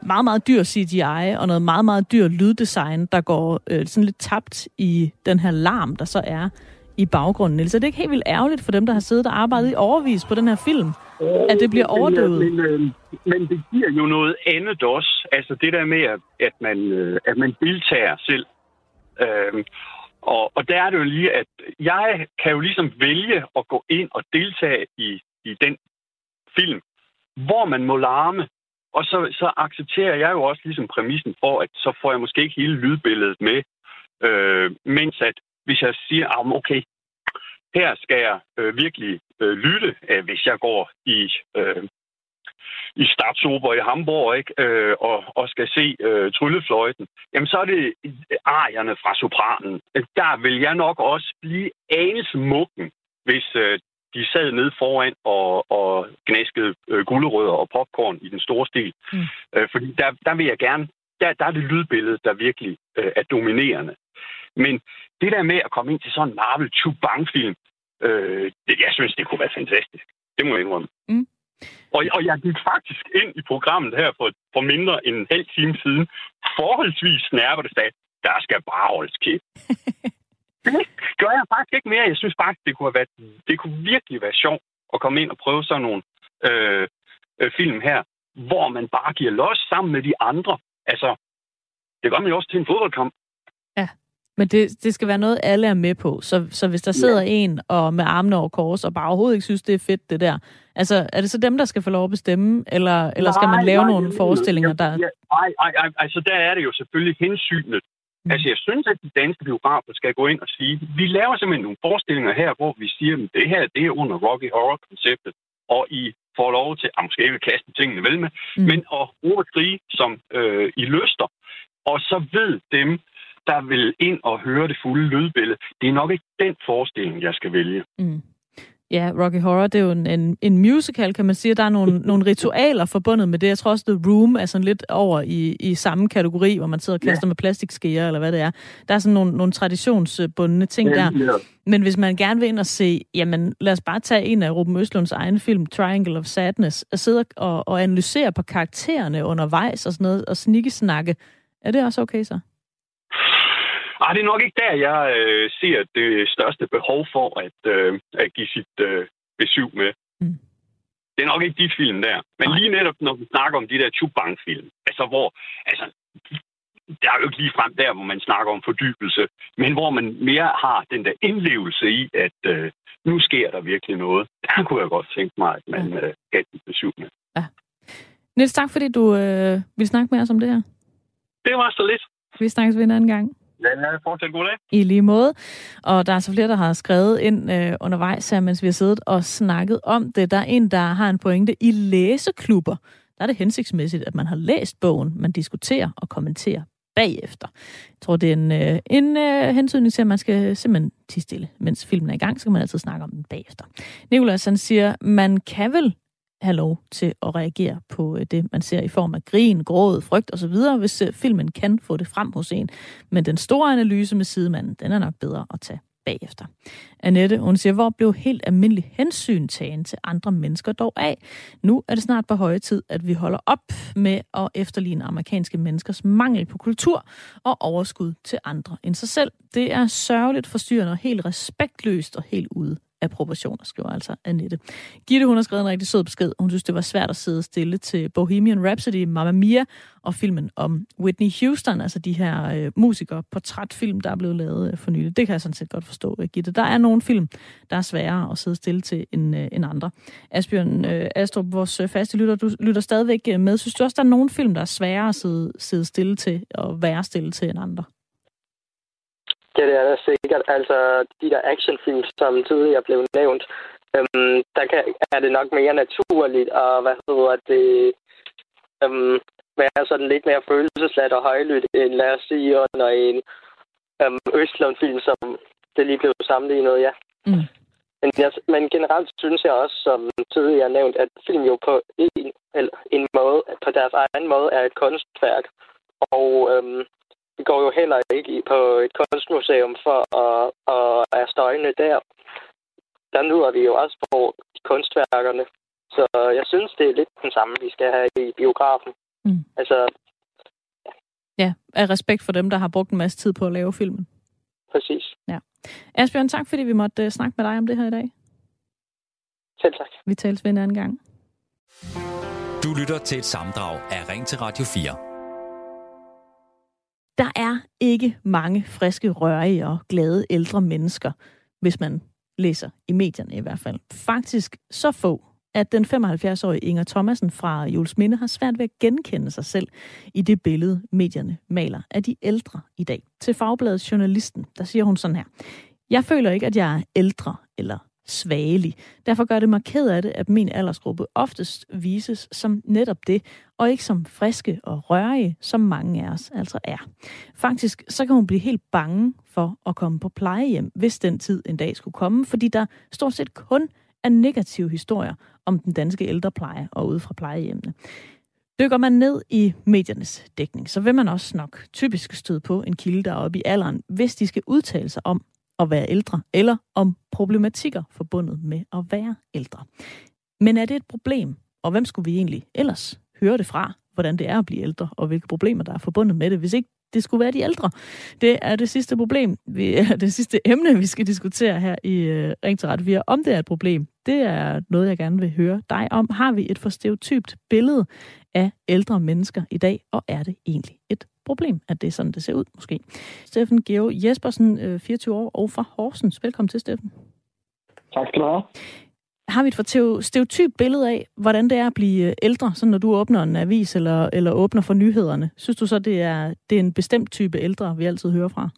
[SPEAKER 3] meget, meget dyr CGI, og noget meget, meget dyr lyddesign, der går øh, sådan lidt tabt i den her larm, der så er i baggrunden. Ellers er det ikke helt vildt ærgerligt for dem, der har siddet og arbejdet i overvis på den her film, at det bliver overdøvet?
[SPEAKER 10] Men, øh, men det giver jo noget andet også. Altså det der med, at, at, man, øh, at man deltager selv. Øh, og, og der er det jo lige, at jeg kan jo ligesom vælge at gå ind og deltage i, i den film, hvor man må larme. Og så, så accepterer jeg jo også ligesom præmissen for, at så får jeg måske ikke hele lydbilledet med. Øh, mens at hvis jeg siger, ah, okay, her skal jeg øh, virkelig øh, lytte, øh, hvis jeg går i, øh, i Statsober i Hamburg ikke, øh, og, og skal se øh, tryllefløjten, jamen så er det arierne fra sopranen. Der vil jeg nok også blive anelse mukken, hvis øh, de sad nede foran og, og gnaskede øh, gulerødder og popcorn i den store stil. Mm. Øh, fordi der, der vil jeg gerne, der, der er det lydbillede, der virkelig øh, er dominerende. Men det der med at komme ind til sådan en Marvel Chubang-film, øh, det, jeg synes, det kunne være fantastisk. Det må jeg indrømme.
[SPEAKER 3] Mm.
[SPEAKER 10] Og, og jeg gik faktisk ind i programmet her for, for mindre end en halv time siden, forholdsvis snærper det sagde, der skal bare holdes kæft. det gør jeg faktisk ikke mere. Jeg synes faktisk, det kunne, have været, det kunne virkelig være sjovt at komme ind og prøve sådan nogle øh, øh, film her, hvor man bare giver los sammen med de andre. Altså, det gør man jo også til en fodboldkamp.
[SPEAKER 3] Ja, men det, det skal være noget, alle er med på. Så, så hvis der sidder ja. en og med armene over kors og bare overhovedet ikke synes, det er fedt, det der. Altså, er det så dem, der skal få lov at bestemme, eller, eller skal man lave nej, nogle nej, forestillinger, der...
[SPEAKER 10] Nej, nej, nej, altså der er det jo selvfølgelig hensynet Mm. Altså, jeg synes, at de danske biografer skal gå ind og sige, vi laver simpelthen nogle forestillinger her, hvor vi siger, at det her det er under Rocky Horror-konceptet, og I får lov til, at måske vil kaste tingene vel med, mm. men at bruge skrige, som øh, I lyster. Og så ved dem, der vil ind og høre det fulde lydbillede, det er nok ikke den forestilling, jeg skal vælge.
[SPEAKER 3] Mm. Ja, Rocky Horror, det er jo en, en, en musical, kan man sige. Der er nogle, nogle ritualer forbundet med det. Jeg tror også, The Room er sådan lidt over i, i samme kategori, hvor man sidder og kaster ja. med plastikskeer, eller hvad det er. Der er sådan nogle, nogle traditionsbundne ting ja, der. Ja. Men hvis man gerne vil ind og se, jamen lad os bare tage en af Ruben Østlunds egen film, Triangle of Sadness, og sidde og, og analysere på karaktererne undervejs og sådan noget, og snikkesnakke. Er det også okay så?
[SPEAKER 10] Ah, det er nok ikke der, jeg øh, ser det største behov for at, øh, at give sit øh, besøg med. Mm. Det er nok ikke de film der. Men Nej. lige netop, når vi snakker om de der Chubang-film, altså hvor, altså, det er jo ikke lige frem der, hvor man snakker om fordybelse, men hvor man mere har den der indlevelse i, at øh, nu sker der virkelig noget. Der kunne jeg godt tænke mig, at man øh, gav den besøg med.
[SPEAKER 3] Ja. Niels, tak fordi du øh, vil snakke med os om det her.
[SPEAKER 10] Det var så lidt.
[SPEAKER 3] Vi snakkes ved en anden gang.
[SPEAKER 10] Ja, fortsæt god dag.
[SPEAKER 3] I lige måde. Og der er så flere, der har skrevet ind øh, undervejs her, mens vi har siddet og snakket om det. Der er en, der har en pointe. I læseklubber, der er det hensigtsmæssigt, at man har læst bogen, man diskuterer og kommenterer bagefter. Jeg tror, det er en, øh, en øh, hensynning til, at man skal simpelthen tige stille. Mens filmen er i gang, så kan man altid snakke om den bagefter. Nicolas, han siger, man kan vel have lov til at reagere på øh, det, man ser i form af grin, gråd, frygt osv., hvis øh, filmen kan få det frem hos en. Men den store analyse med sidemanden, den er nok bedre at tage bagefter. Annette, hun siger, hvor blev helt almindelig hensyn tagen til andre mennesker dog af? Nu er det snart på høje tid, at vi holder op med at efterligne amerikanske menneskers mangel på kultur og overskud til andre end sig selv. Det er sørgeligt forstyrrende og helt respektløst og helt ude af proportioner, skriver altså Annette. Gitte, hun har skrevet en rigtig sød besked. Hun synes, det var svært at sidde stille til Bohemian Rhapsody, Mamma Mia og filmen om Whitney Houston, altså de her øh, musikere, portrætfilm, der er blevet lavet øh, for nylig. Det kan jeg sådan set godt forstå, øh, Gitte. Der er nogle film, der er sværere at sidde stille til end, øh, end andre. Asbjørn øh, Astrup, vores øh, faste lytter, du lytter stadigvæk øh, med. Synes du også, der er nogle film, der er sværere at sidde, sidde stille til og være stille til end andre?
[SPEAKER 11] Ja, det er der sikkert. Altså, de der actionfilm, som tidligere blev nævnt, øhm, der kan, er det nok mere naturligt at, hvad hedder det, øhm, være sådan lidt mere følelsesladt og højlydt, end lad os sige under en øhm, Østlund-film, som det lige blev sammenlignet, ja.
[SPEAKER 3] Mm.
[SPEAKER 11] Men, jeg, men generelt synes jeg også, som tidligere nævnt, at film jo på en, eller en måde, på deres egen måde, er et kunstværk. Og øhm, vi går jo heller ikke på et kunstmuseum for at, at er støjende der. Der nyder vi jo også på kunstværkerne. Så jeg synes, det er lidt den samme, vi skal have i biografen.
[SPEAKER 3] Mm.
[SPEAKER 11] Altså,
[SPEAKER 3] Ja, af respekt for dem, der har brugt en masse tid på at lave filmen.
[SPEAKER 11] præcis.
[SPEAKER 3] Ja. Asbjørn, tak fordi vi måtte uh, snakke med dig om det her i dag.
[SPEAKER 11] Selv tak.
[SPEAKER 3] Vi tales ved en anden gang.
[SPEAKER 2] Du lytter til et samdrag af Ring til Radio 4.
[SPEAKER 3] Der er ikke mange friske, rørige og glade ældre mennesker, hvis man læser i medierne i hvert fald. Faktisk så få, at den 75-årige Inger Thomasen fra Jules Minde har svært ved at genkende sig selv i det billede, medierne maler af de ældre i dag. Til Fagbladet Journalisten, der siger hun sådan her. Jeg føler ikke, at jeg er ældre eller svagelig. Derfor gør det mig ked af det, at min aldersgruppe oftest vises som netop det, og ikke som friske og rørige, som mange af os altså er. Faktisk så kan hun blive helt bange for at komme på plejehjem, hvis den tid en dag skulle komme, fordi der stort set kun er negative historier om den danske ældrepleje og ude fra plejehjemmene. Dykker man ned i mediernes dækning, så vil man også nok typisk støde på en kilde, der er oppe i alderen, hvis de skal udtale sig om at være ældre, eller om problematikker forbundet med at være ældre. Men er det et problem? Og hvem skulle vi egentlig ellers høre det fra, hvordan det er at blive ældre, og hvilke problemer der er forbundet med det, hvis ikke det skulle være de ældre. Det er det sidste problem, vi, det sidste emne, vi skal diskutere her i øh, Ring til Radio 4. Om det er et problem, det er noget, jeg gerne vil høre dig om. Har vi et for stereotypt billede af ældre mennesker i dag, og er det egentlig et problem, at det er sådan, det ser ud måske? Steffen Geo Jespersen, 24 år, og fra Horsens. Velkommen til, Steffen.
[SPEAKER 12] Tak skal du have.
[SPEAKER 3] Har vi et for stereotypt billede af, hvordan det er at blive ældre, sådan når du åbner en avis eller, eller åbner for nyhederne? Synes du så, det er, det er en bestemt type ældre, vi altid hører fra?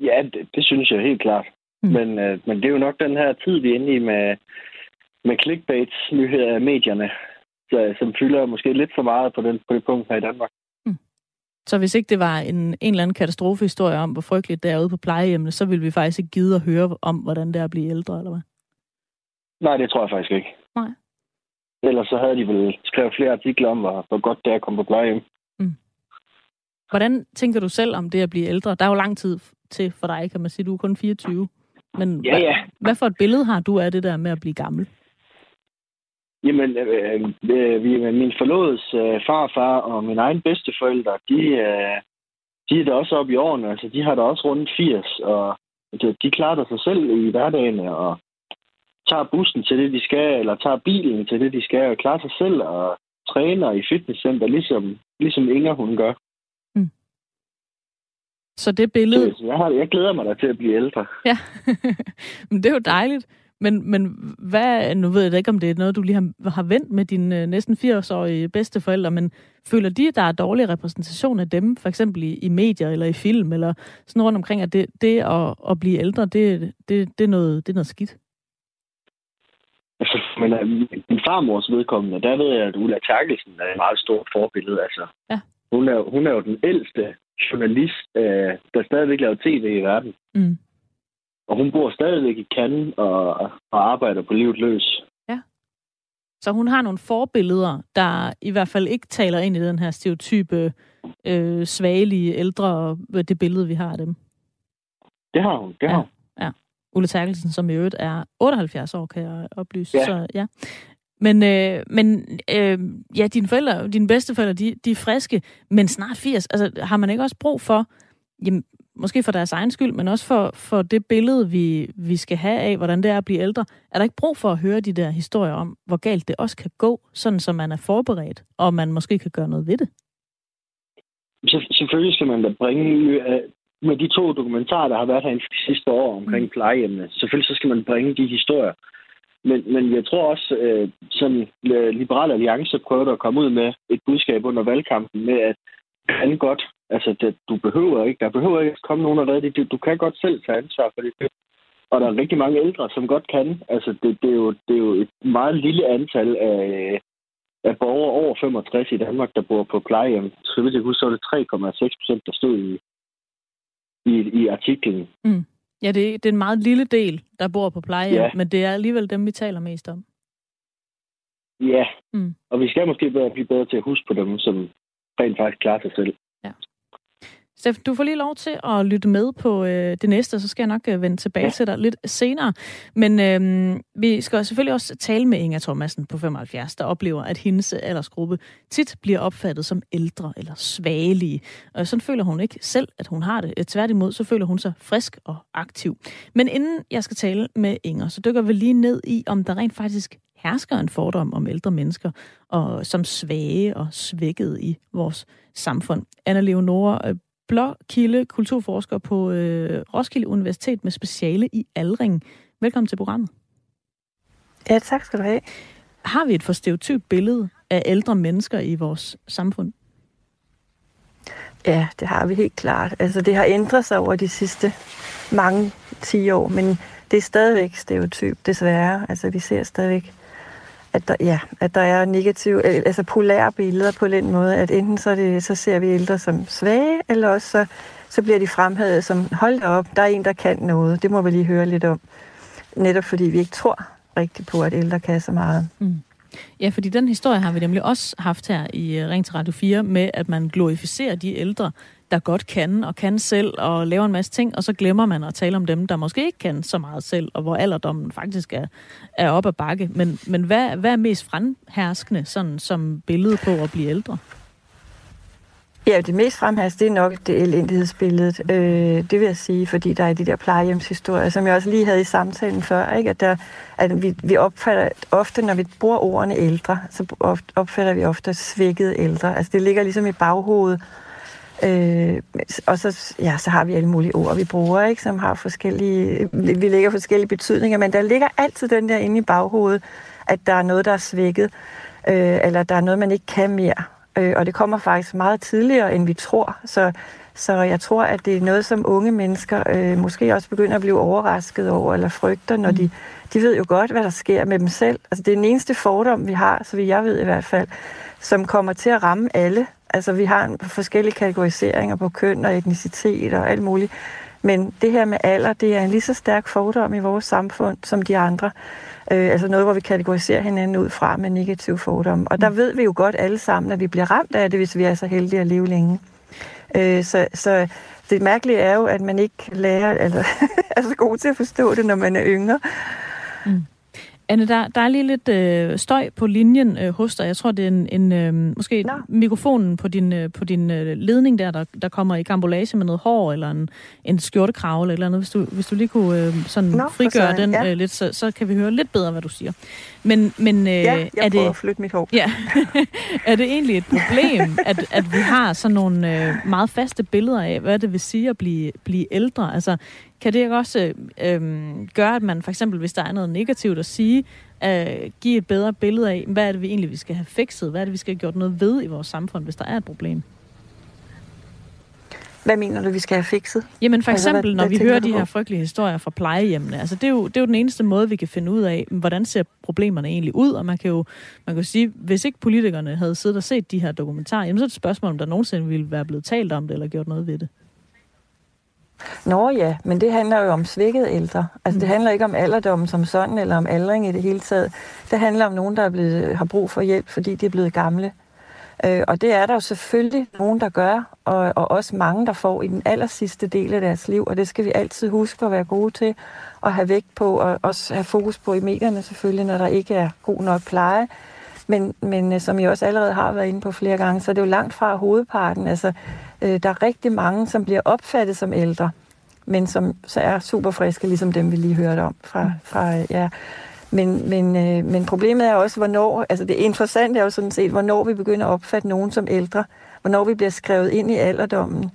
[SPEAKER 12] Ja, det, det synes jeg helt klart. Mm. Men, øh, men det er jo nok den her tid, vi er inde i med, med clickbait-nyheder af medierne, så, som fylder måske lidt for meget på, den, på det punkt her i Danmark.
[SPEAKER 3] Så hvis ikke det var en, en eller anden katastrofehistorie om, hvor frygteligt det er ude på plejehjemmene, så ville vi faktisk ikke gide at høre om, hvordan det er at blive ældre, eller hvad?
[SPEAKER 12] Nej, det tror jeg faktisk ikke.
[SPEAKER 3] Nej.
[SPEAKER 12] Ellers så havde de vel skrevet flere artikler om, hvor, hvor godt det er at komme på plejehjem.
[SPEAKER 3] Hvordan tænker du selv om det at blive ældre? Der er jo lang tid til for dig, kan man sige. Du er kun 24. Men
[SPEAKER 12] Ja,
[SPEAKER 3] hvad,
[SPEAKER 12] ja.
[SPEAKER 3] hvad for et billede har du af det der med at blive gammel?
[SPEAKER 12] Jamen, øh, øh, min forlodets øh, farfar og mine egne bedsteforældre, de, øh, de er da også oppe i årene. Altså, de har da også rundt 80, og de, de klarer sig selv i hverdagen, og tager bussen til det, de skal, eller tager bilen til det, de skal, og klarer sig selv, og træner i fitnesscenter, ligesom, ligesom Inger hun gør.
[SPEAKER 3] Så det billede...
[SPEAKER 12] Så jeg, har, jeg glæder mig da til at blive ældre.
[SPEAKER 3] Ja, men det er jo dejligt. Men, men hvad, nu ved jeg ikke, om det er noget, du lige har, har vendt med dine næsten 80-årige bedsteforældre, men føler de, at der er dårlig repræsentation af dem, for eksempel i, i medier eller i film, eller sådan rundt omkring, at det, det at, at blive ældre, det, det, det, er noget, det er noget skidt?
[SPEAKER 12] Altså, men min farmors vedkommende, der ved jeg, at Ulla Terkelsen er et meget stort forbillede. Altså,
[SPEAKER 3] ja.
[SPEAKER 12] hun, er, hun er jo den ældste journalist, øh, der stadigvæk laver tv i verden.
[SPEAKER 3] Mm.
[SPEAKER 12] Og hun bor stadigvæk i Cannes og, og arbejder på livet løs.
[SPEAKER 3] Ja. Så hun har nogle forbilleder, der i hvert fald ikke taler ind i den her stereotype øh, svagelige ældre, det billede, vi har af dem.
[SPEAKER 12] Det har hun, det har
[SPEAKER 3] ja. Ja. Ulle Terkelsen, som i øvrigt er 78 år, kan jeg oplyse.
[SPEAKER 12] Ja.
[SPEAKER 3] Så, ja. Men, øh, men øh, ja, dine forældre, dine bedsteforældre, de, de er friske, men snart 80. Altså, har man ikke også brug for, jamen, måske for deres egen skyld, men også for, for det billede, vi, vi skal have af, hvordan det er at blive ældre, er der ikke brug for at høre de der historier om, hvor galt det også kan gå, sådan som man er forberedt, og man måske kan gøre noget ved det?
[SPEAKER 12] Så, selvfølgelig skal man da bringe med de to dokumentarer, der har været her de sidste år omkring mm. plejehjemmene. Selvfølgelig så skal man bringe de historier. Men, men jeg tror også, øh, som Liberale Alliance prøvede at komme ud med et budskab under valgkampen med, at kan godt Altså, det, du behøver ikke, der behøver ikke komme nogen og redde det. Du kan godt selv tage ansvar for det. Og der er rigtig mange ældre, som godt kan. Altså, det, det, er, jo, det er jo et meget lille antal af, af borgere over 65 i Danmark, der bor på plejehjem. Så vidt jeg husker, så er det 3,6 procent, der stod i, i, i artiklen.
[SPEAKER 3] Mm. Ja, det, det er en meget lille del, der bor på plejehjem, ja. men det er alligevel dem, vi taler mest om.
[SPEAKER 12] Ja,
[SPEAKER 3] mm.
[SPEAKER 12] og vi skal måske bedre, blive bedre til at huske på dem, som rent faktisk klarer sig selv.
[SPEAKER 3] Steffen, du får lige lov til at lytte med på øh, det næste, så skal jeg nok øh, vende tilbage ja. til dig lidt senere. Men øh, vi skal selvfølgelig også tale med Inger Thomasen på 75, der oplever, at hendes aldersgruppe tit bliver opfattet som ældre eller svagelige. Og sådan føler hun ikke selv, at hun har det. Tværtimod, så føler hun sig frisk og aktiv. Men inden jeg skal tale med Inger, så dykker vi lige ned i, om der rent faktisk hersker en fordom om ældre mennesker, og som svage og svækkede i vores samfund. Anna Leonora Blåkilde, kulturforsker på øh, Roskilde Universitet med speciale i aldring. Velkommen til programmet.
[SPEAKER 13] Ja, tak skal du have.
[SPEAKER 3] Har vi et for stereotyp billede af ældre mennesker i vores samfund?
[SPEAKER 13] Ja, det har vi helt klart. Altså, det har ændret sig over de sidste mange 10 år, men det er stadigvæk stereotyp, desværre. Altså, vi ser stadigvæk at der, ja, at der er negative, altså polære billeder på den måde, at enten så, det, så ser vi ældre som svage, eller også så, så bliver de fremhævet som, hold da op, der er en, der kan noget. Det må vi lige høre lidt om. Netop fordi vi ikke tror rigtigt på, at ældre kan så meget.
[SPEAKER 3] Mm. Ja, fordi den historie har vi nemlig også haft her i øh, Ring til Radio 4, med at man glorificerer de ældre, der godt kan og kan selv og laver en masse ting, og så glemmer man at tale om dem, der måske ikke kan så meget selv, og hvor alderdommen faktisk er, er op ad bakke. Men, men hvad, hvad er mest fremherskende sådan, som billede på at blive ældre?
[SPEAKER 13] Ja, det mest fremherskende, det er nok det elendighedsbillede. Øh, det vil jeg sige, fordi der er de der plejehjemshistorier, som jeg også lige havde i samtalen før, ikke? at, der, at vi, vi opfatter ofte, når vi bruger ordene ældre, så opfatter vi ofte svækkede ældre. Altså det ligger ligesom i baghovedet, Øh, og så, ja, så har vi alle mulige ord, vi bruger, ikke, som har forskellige, vi lægger forskellige betydninger, men der ligger altid den der inde i baghovedet, at der er noget, der er svækket, øh, eller der er noget, man ikke kan mere. Øh, og det kommer faktisk meget tidligere, end vi tror. Så, så jeg tror, at det er noget, som unge mennesker øh, måske også begynder at blive overrasket over, eller frygter, når de, de ved jo godt, hvad der sker med dem selv. Altså det er den eneste fordom, vi har, så vi jeg ved i hvert fald, som kommer til at ramme alle Altså, vi har forskellige kategoriseringer på køn og etnicitet og alt muligt. Men det her med alder, det er en lige så stærk fordom i vores samfund som de andre. Øh, altså noget, hvor vi kategoriserer hinanden ud fra med negativ fordom. Og der mm. ved vi jo godt alle sammen, at vi bliver ramt af det, hvis vi er så heldige at leve længe. Øh, så, så det mærkelige er jo, at man ikke lærer, eller er så god til at forstå det, når man er yngre.
[SPEAKER 3] Mm. Anne, der, der er lige lidt øh, støj på linjen øh, hos dig. Jeg tror, det er en, en øh, måske Nå. mikrofonen på din, øh, på din øh, ledning der, der, der kommer i kambolage med noget hår eller en, en skjortekrav eller, eller andet. Hvis du, hvis du lige kunne øh, sådan Nå, frigøre den ja. øh, lidt, så, så kan vi høre lidt bedre, hvad du siger. Men, men øh,
[SPEAKER 13] ja, jeg
[SPEAKER 3] er det,
[SPEAKER 13] at flytte mit hår.
[SPEAKER 3] Ja. er det egentlig et problem, at, at vi har sådan nogle øh, meget faste billeder af, hvad det vil sige at blive, blive ældre? Altså, kan det ikke også øh, gøre, at man for eksempel, hvis der er noget negativt at sige, øh, give et bedre billede af, hvad er det vi egentlig vi skal have fikset? Hvad er det, vi skal have gjort noget ved i vores samfund, hvis der er et problem?
[SPEAKER 13] Hvad mener du, vi skal have fikset?
[SPEAKER 3] Jamen for eksempel, altså, hvad, når hvad vi hører de her frygtelige historier fra plejehjemmene, altså det er, jo, det er jo den eneste måde, vi kan finde ud af, hvordan ser problemerne egentlig ud, og man kan jo man kan jo sige, hvis ikke politikerne havde siddet og set de her dokumentarer, jamen så er det et spørgsmål, om der nogensinde ville være blevet talt om det, eller gjort noget ved det.
[SPEAKER 13] Nå ja, men det handler jo om svækket ældre. Altså mm. det handler ikke om alderdommen som sådan, eller om aldring i det hele taget. Det handler om nogen, der er blevet, har brug for hjælp, fordi de er blevet gamle. Øh, og det er der jo selvfølgelig nogen, der gør, og, og også mange, der får i den aller sidste del af deres liv. Og det skal vi altid huske at være gode til, og have vægt på, og også have fokus på i medierne selvfølgelig, når der ikke er god nok pleje. Men, men øh, som jeg også allerede har været inde på flere gange, så er det jo langt fra hovedparten. Altså, øh, der er rigtig mange, som bliver opfattet som ældre, men som så er super friske, ligesom dem, vi lige hørte om fra, mm. fra ja. Men, men, øh, men problemet er også, hvornår, altså det interessante er jo sådan set, hvornår vi begynder at opfatte nogen som ældre, hvornår vi bliver skrevet ind i alderdommen.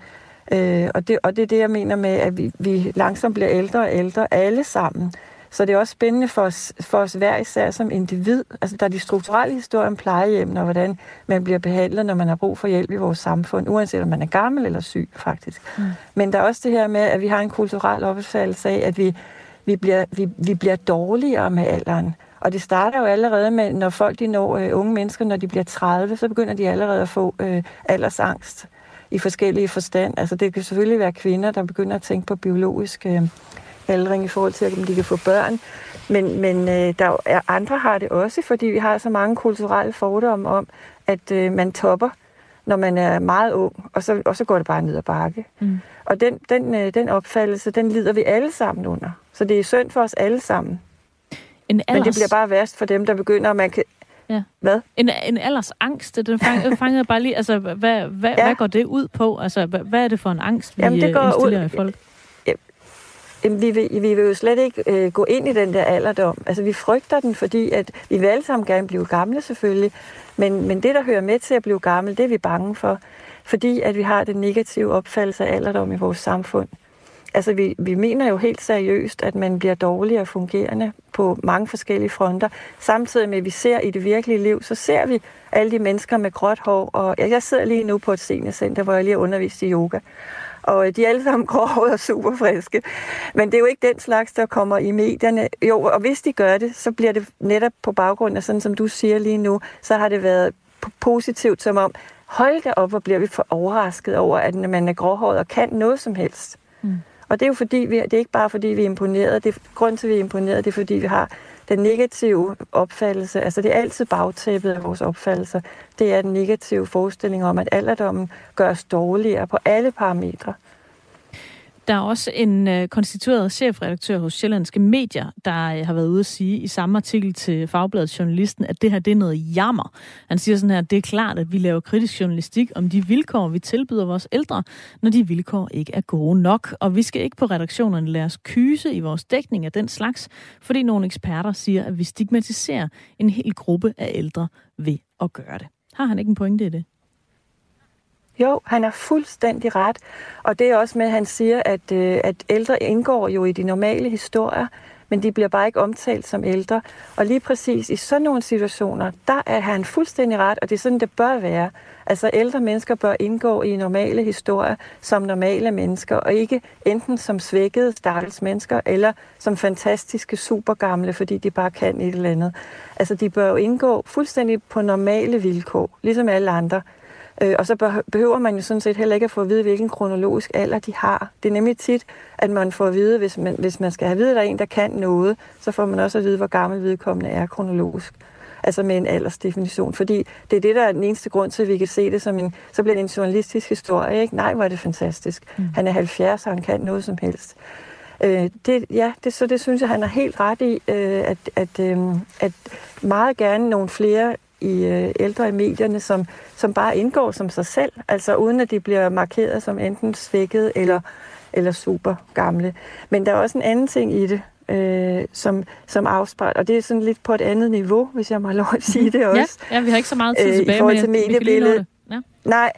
[SPEAKER 13] Øh, og, det, og det er det, jeg mener med, at vi, vi langsomt bliver ældre og ældre alle sammen. Så det er også spændende for os, for os hver især som individ. Altså, der er de strukturelle historier om plejehjem, og hvordan man bliver behandlet, når man har brug for hjælp i vores samfund, uanset om man er gammel eller syg, faktisk. Mm. Men der er også det her med, at vi har en kulturel opfattelse af, at vi, vi, bliver, vi, vi bliver dårligere med alderen. Og det starter jo allerede med, når folk de når øh, unge mennesker, når de bliver 30, så begynder de allerede at få øh, aldersangst i forskellige forstand. Altså det kan selvfølgelig være kvinder, der begynder at tænke på biologisk øh, aldring i forhold til, om de kan få børn. Men, men øh, der er, andre har det også, fordi vi har så mange kulturelle fordomme om, at øh, man topper, når man er meget ung, og så, og så går det bare ned ad bakke. Mm. Og den, den, øh, den opfattelse, den lider vi alle sammen under. Så det er synd for os alle sammen. En alders... Men det bliver bare værst for dem, der begynder, at man kan...
[SPEAKER 3] Ja.
[SPEAKER 13] Hvad?
[SPEAKER 3] En, en alders angst, den fang, fangede bare lige, altså, hvad, hvad, ja. hvad går det ud på? Altså, hvad, hvad er det for en angst, vi Jamen, det går indstiller ud... i folk?
[SPEAKER 13] Jamen, vi, vil, vi vil jo slet ikke øh, gå ind i den der alderdom. Altså, vi frygter den, fordi at vi vil alle sammen gerne blive gamle, selvfølgelig. Men, men det, der hører med til at blive gammel, det er vi bange for. Fordi at vi har den negative opfattelse af alderdom i vores samfund. Altså, vi, vi mener jo helt seriøst, at man bliver dårligere fungerende på mange forskellige fronter. Samtidig med, at vi ser i det virkelige liv, så ser vi alle de mennesker med gråt hår. Og jeg sidder lige nu på et seniorcenter, hvor jeg lige har undervist i yoga og de er alle sammen gråhårede og super friske. Men det er jo ikke den slags, der kommer i medierne. Jo, og hvis de gør det, så bliver det netop på baggrund af sådan, som du siger lige nu, så har det været positivt, som om, hold da op, hvor bliver vi for overrasket over, at man er gråhåret og kan noget som helst. Mm. Og det er jo fordi, vi, det er ikke bare fordi, vi er imponeret. Det er, grund til, at vi er imponeret, det er fordi, vi har den negative opfattelse, altså det er altid bagtæppet af vores opfattelser, det er den negative forestilling om, at alderdommen gør os dårligere på alle parametre.
[SPEAKER 3] Der er også en øh, konstitueret chefredaktør hos Sjællandske Medier, der øh, har været ude at sige i samme artikel til Fagbladet Journalisten, at det her det er noget jammer. Han siger sådan her, at det er klart, at vi laver kritisk journalistik om de vilkår, vi tilbyder vores ældre, når de vilkår ikke er gode nok. Og vi skal ikke på redaktionerne lade os kyse i vores dækning af den slags, fordi nogle eksperter siger, at vi stigmatiserer en hel gruppe af ældre ved at gøre det. Har han ikke en pointe i det?
[SPEAKER 13] Jo, han er fuldstændig ret. Og det er også med, at han siger, at, øh, at ældre indgår jo i de normale historier, men de bliver bare ikke omtalt som ældre. Og lige præcis i sådan nogle situationer, der er han fuldstændig ret, og det er sådan, det bør være. Altså ældre mennesker bør indgå i normale historier som normale mennesker, og ikke enten som svækkede stakkels mennesker, eller som fantastiske supergamle, fordi de bare kan et eller andet. Altså de bør jo indgå fuldstændig på normale vilkår, ligesom alle andre. Øh, og så behøver man jo sådan set heller ikke at få at vide, hvilken kronologisk alder de har. Det er nemlig tit, at man får at vide, hvis man, hvis man skal have at vide, at der er en, der kan noget, så får man også at vide, hvor gammel vedkommende er kronologisk. Altså med en aldersdefinition. Fordi det er det, der er den eneste grund til, at vi kan se det som en... Så bliver det en journalistisk historie, ikke? Nej, hvor er det fantastisk. Mm. Han er 70, og han kan noget som helst. Øh, det, ja, det, så det synes jeg, han har helt ret i, øh, at, at, øh, at meget gerne nogle flere i øh, ældre i medierne, som, som bare indgår som sig selv, altså uden at de bliver markeret som enten svækket eller, eller super gamle. Men der er også en anden ting i det, øh, som, som afspejler, og det er sådan lidt på et andet niveau, hvis jeg må have lov at sige det også.
[SPEAKER 3] Ja, ja vi har ikke så meget tid tilbage,
[SPEAKER 13] øh, i forhold til mediebilledet.
[SPEAKER 3] det. Ja.
[SPEAKER 13] Nej,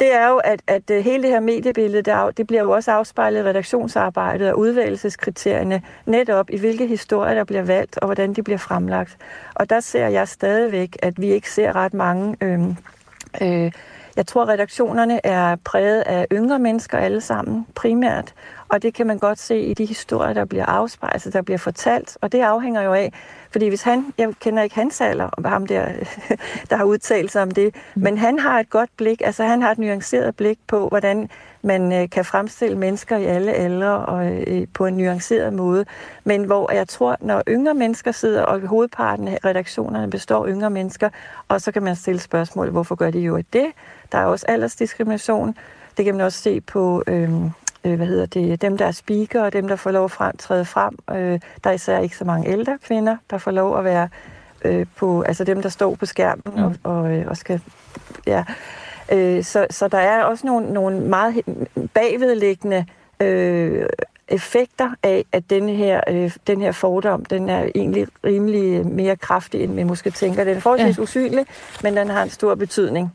[SPEAKER 13] det er jo, at, at øh, hele det her mediebillede, der, er det bliver jo også afspejlet i redaktionsarbejdet og udvalgelseskriterierne, netop i hvilke historier, der bliver valgt, og hvordan de bliver fremlagt. Og der ser jeg stadigvæk, at vi ikke ser ret mange... Øh, øh, jeg tror, redaktionerne er præget af yngre mennesker alle sammen, primært. Og det kan man godt se i de historier, der bliver afspejlet, altså der bliver fortalt. Og det afhænger jo af, fordi hvis han, jeg kender ikke hans alder, og ham der, der har udtalt sig om det, men han har et godt blik, altså han har et nuanceret blik på, hvordan man øh, kan fremstille mennesker i alle aldre og øh, på en nuanceret måde. Men hvor jeg tror, når yngre mennesker sidder, og hovedparten af redaktionerne består af yngre mennesker, og så kan man stille spørgsmål, hvorfor gør de jo det? Der er også aldersdiskrimination. Det kan man også se på, øh, øh, hvad hedder det, dem der er speaker, og dem der får lov at frem, træde frem. Øh, der er især ikke så mange ældre kvinder, der får lov at være øh, på, altså dem der står på skærmen og, og, øh, og skal, ja. Øh, så, så der er også nogle, nogle meget bagvedliggende øh, effekter af, at denne her, øh, den her fordom, den er egentlig rimelig mere kraftig, end vi måske tænker. Den er forholdsvis
[SPEAKER 3] Ja.
[SPEAKER 13] ja. usynlig, men den har en stor betydning.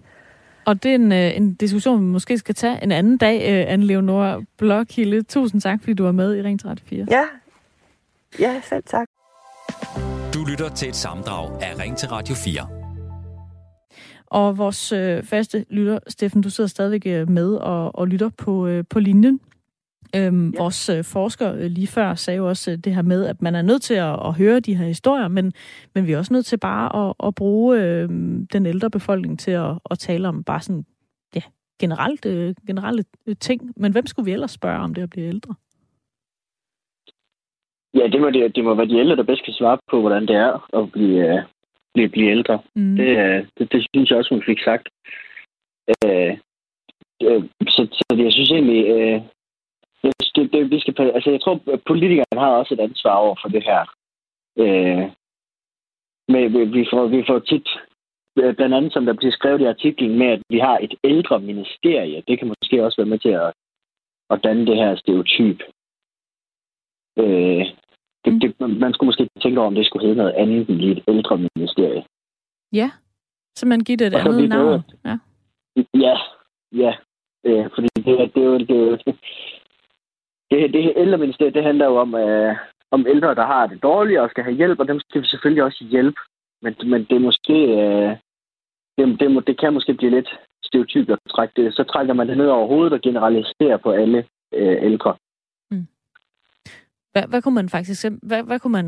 [SPEAKER 3] Og det er en, øh, en diskussion, vi måske skal tage en anden dag, øh, Anne Leonora Blokhilde. Tusind tak, fordi du var med i Ring til Radio 4.
[SPEAKER 13] Ja, ja selv tak.
[SPEAKER 2] Du lytter til et samdrag af Ring til Radio 4.
[SPEAKER 3] Og vores øh, faste lytter, Steffen, du sidder stadigvæk øh, med og, og lytter på, øh, på linjen. Øhm, ja. Vores øh, forsker øh, lige før sagde jo også øh, det her med, at man er nødt til at, at høre de her historier, men, men vi er også nødt til bare at, at bruge øh, den ældre befolkning til at, at tale om bare sådan, ja, generelt, øh, generelle øh, ting. Men hvem skulle vi ellers spørge om det at blive ældre?
[SPEAKER 12] Ja, det må, det, det må være de ældre, der bedst kan svare på, hvordan det er at blive, øh, blive, blive ældre.
[SPEAKER 3] Mm.
[SPEAKER 12] Det, øh, det, det synes jeg også, hun fik sagt. Øh, øh, så, så jeg synes egentlig, øh, jeg, det, det, vi skal, altså, jeg tror, at politikerne har også et ansvar over for det her. Øh, men vi, vi, får, vi får tit, øh, blandt andet som der bliver skrevet i artiklen med, at vi har et ældre ministerie. Det kan måske også være med til at, at danne det her stereotyp. Øh, det, det, man skulle måske tænke over, om det skulle hedde noget andet end et ældre ministerie.
[SPEAKER 3] Ja, så man giver det et andet navn. Ja.
[SPEAKER 12] Ja, ja. Øh, fordi det, er- det, er jo- det, er jo- det, det ældreministeriet, det handler jo om, øh, om ældre, der har det dårligt og skal have hjælp, og dem skal vi selvfølgelig også hjælpe. Men, men det måske... Øh, det, det, må, det kan måske blive lidt stereotypt at trække det. Så trækker man det ned over hovedet og generaliserer på alle øh, ældre.
[SPEAKER 3] Hvad, hvad kunne man faktisk hvad, hvad kunne man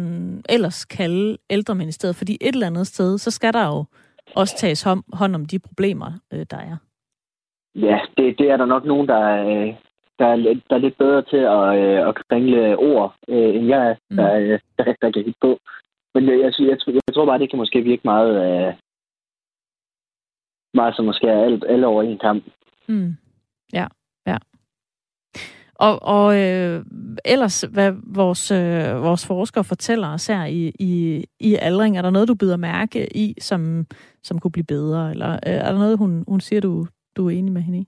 [SPEAKER 3] ellers kalde ældreministeriet? Fordi et eller andet sted, så skal der jo også tages hånd, hånd om de problemer, øh, der er.
[SPEAKER 12] Ja, det, det er der nok nogen, der er, der er, lidt, der er lidt bedre til at, øh, at kringle ord, øh, end jeg er, der, øh, der, der kan hitte på. Men jeg, jeg, jeg, jeg, jeg tror bare, det kan måske virke meget, øh, meget som måske er alt, alle over en kamp.
[SPEAKER 3] Mm. Ja, ja. Og, og øh, ellers, hvad vores, øh, vores forskere fortæller os her i, i, i aldring, er der noget, du byder mærke i, som, som kunne blive bedre? Eller øh, er der noget, hun, hun siger, du, du er enig med hende i?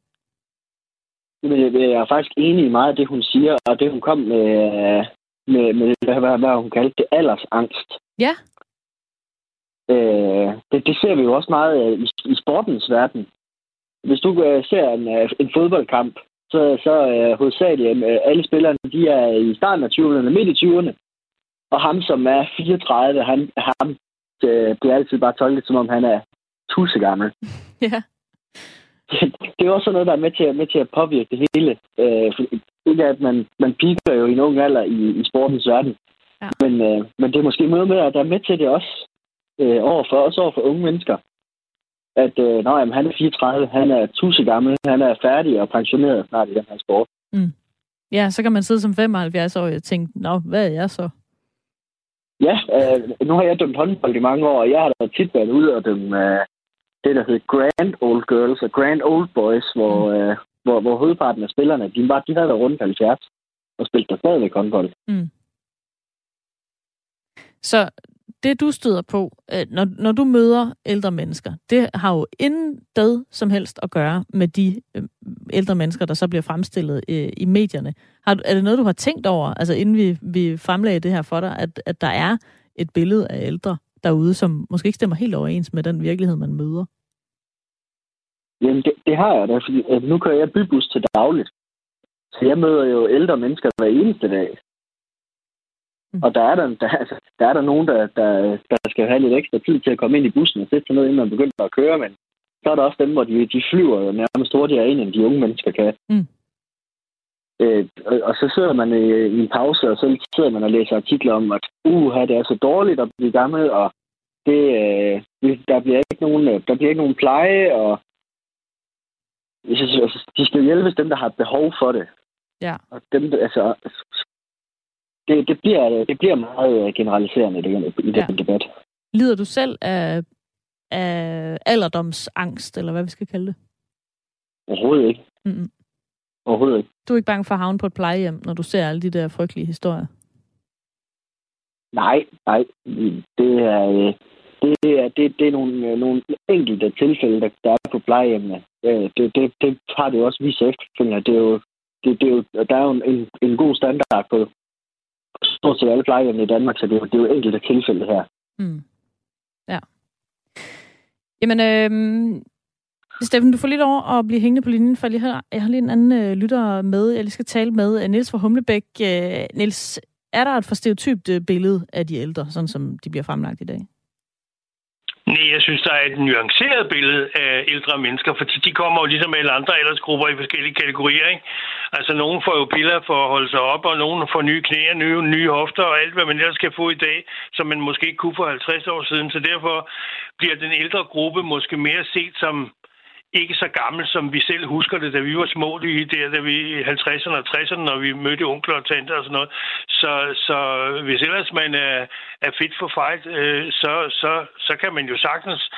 [SPEAKER 12] Jeg, er faktisk enig i meget af det, hun siger, og det, hun kom med, med, med hvad, hvad, hvad hun kaldte det, aldersangst.
[SPEAKER 3] Ja.
[SPEAKER 12] Øh, det, det ser vi jo også meget øh, i, i sportens verden. Hvis du øh, ser en, øh, en fodboldkamp, så, så øh, hovedsageligt øh, alle spillerne, de er i starten af 20'erne, midt i 20'erne. Og ham, som er 34, han, ham øh, bliver altid bare tolket, som om han er tussegammel.
[SPEAKER 3] Ja.
[SPEAKER 12] det er også sådan noget, der er med til, at- med til at påvirke det hele. Øh, ikke at man, man piker jo i en ung alder i, i sportens verden.
[SPEAKER 3] Ja.
[SPEAKER 12] Men, øh, men det er måske noget med, at der er med til det også øh, over for, også over for unge mennesker. At øh, nej, jamen, han er 34, han er tusind gammel, han er færdig og pensioneret snart i den her sport.
[SPEAKER 3] Mm. Ja, så kan man sidde som 75-årig og tænke, nå, hvad er jeg så?
[SPEAKER 12] Ja, øh, nu har jeg dømt håndbold i mange år, og jeg har da tit været ude og dømme øh, det, der hedder Grand Old Girls og Grand Old Boys, hvor, øh, hvor, hvor hovedparten af spillerne, de, var, de havde været rundt 70. og spillede der stadigvæk håndbold.
[SPEAKER 3] Mm. Så det, du støder på, øh, når, når du møder ældre mennesker, det har jo intet som helst at gøre med de øh, ældre mennesker, der så bliver fremstillet øh, i medierne. Har, er det noget, du har tænkt over, altså inden vi, vi fremlagde det her for dig, at, at der er et billede af ældre derude, som måske ikke stemmer helt overens med den virkelighed, man møder?
[SPEAKER 12] Jamen, det, det har jeg da, fordi at nu kører jeg bybus til dagligt. Så jeg møder jo ældre mennesker hver eneste dag. Mm. Og der er der, der, altså, der er der nogen, der, der, der skal have lidt ekstra tid til at komme ind i bussen og sætte sig ned, inden man begynder at køre, men så er der også dem, hvor de, de flyver jo nærmest hurtigere ind, end de unge mennesker kan.
[SPEAKER 3] Mm.
[SPEAKER 12] Øh, og, og så sidder man i, i en pause, og så sidder man og læser artikler om, at uh, det er så dårligt at blive gammel, og det, øh, der, bliver ikke nogen, der bliver ikke nogen pleje, og altså, de skal hjælpes dem, der har behov for det.
[SPEAKER 3] Ja.
[SPEAKER 12] Og dem, altså, det, det, bliver, det bliver meget generaliserende det, i den ja. debat.
[SPEAKER 3] Lider du selv af, af alderdomsangst, eller hvad vi skal kalde det?
[SPEAKER 12] Overhovedet ikke.
[SPEAKER 3] Mm-mm.
[SPEAKER 12] Overhovedet ikke.
[SPEAKER 3] Du er ikke bange for at havne på et plejehjem, når du ser alle de der frygtelige historier?
[SPEAKER 12] Nej, nej. Det er, det er, det, det er nogle, nogle enkelte tilfælde, der, der er på plejehjemmene. Det, det, det har det jo også vist efterfølgende. Det er jo, det, det er jo, der er jo en, en god standard på stort set alle plejehjemmene i Danmark, så det er jo, det er jo enkelte tilfælde her.
[SPEAKER 3] Mm. Ja. Jamen, øh, Steffen, du får lidt over at blive hængende på linjen, for jeg har, jeg har lige en anden øh, lytter med, jeg lige skal tale med. Øh, Niels fra Humlebæk. Øh, Niels, er der et for stereotypt øh, billede af de ældre, sådan som de bliver fremlagt i dag?
[SPEAKER 14] Nej, jeg synes, der er et nuanceret billede af ældre mennesker, for de kommer jo ligesom alle andre aldersgrupper i forskellige kategorier. Ikke? Altså, nogen får jo piller for at holde sig op, og nogen får nye knæ, og nye, nye hofter og alt, hvad man ellers kan få i dag, som man måske ikke kunne for 50 år siden. Så derfor bliver den ældre gruppe måske mere set som ikke så gammel, som vi selv husker det, da vi var små, lige der, da vi i 50'erne og 60'erne, når vi mødte onkler og tanter og sådan noget. Så, så hvis ellers man er, er fit for fight, øh, så, så, så kan man jo sagtens,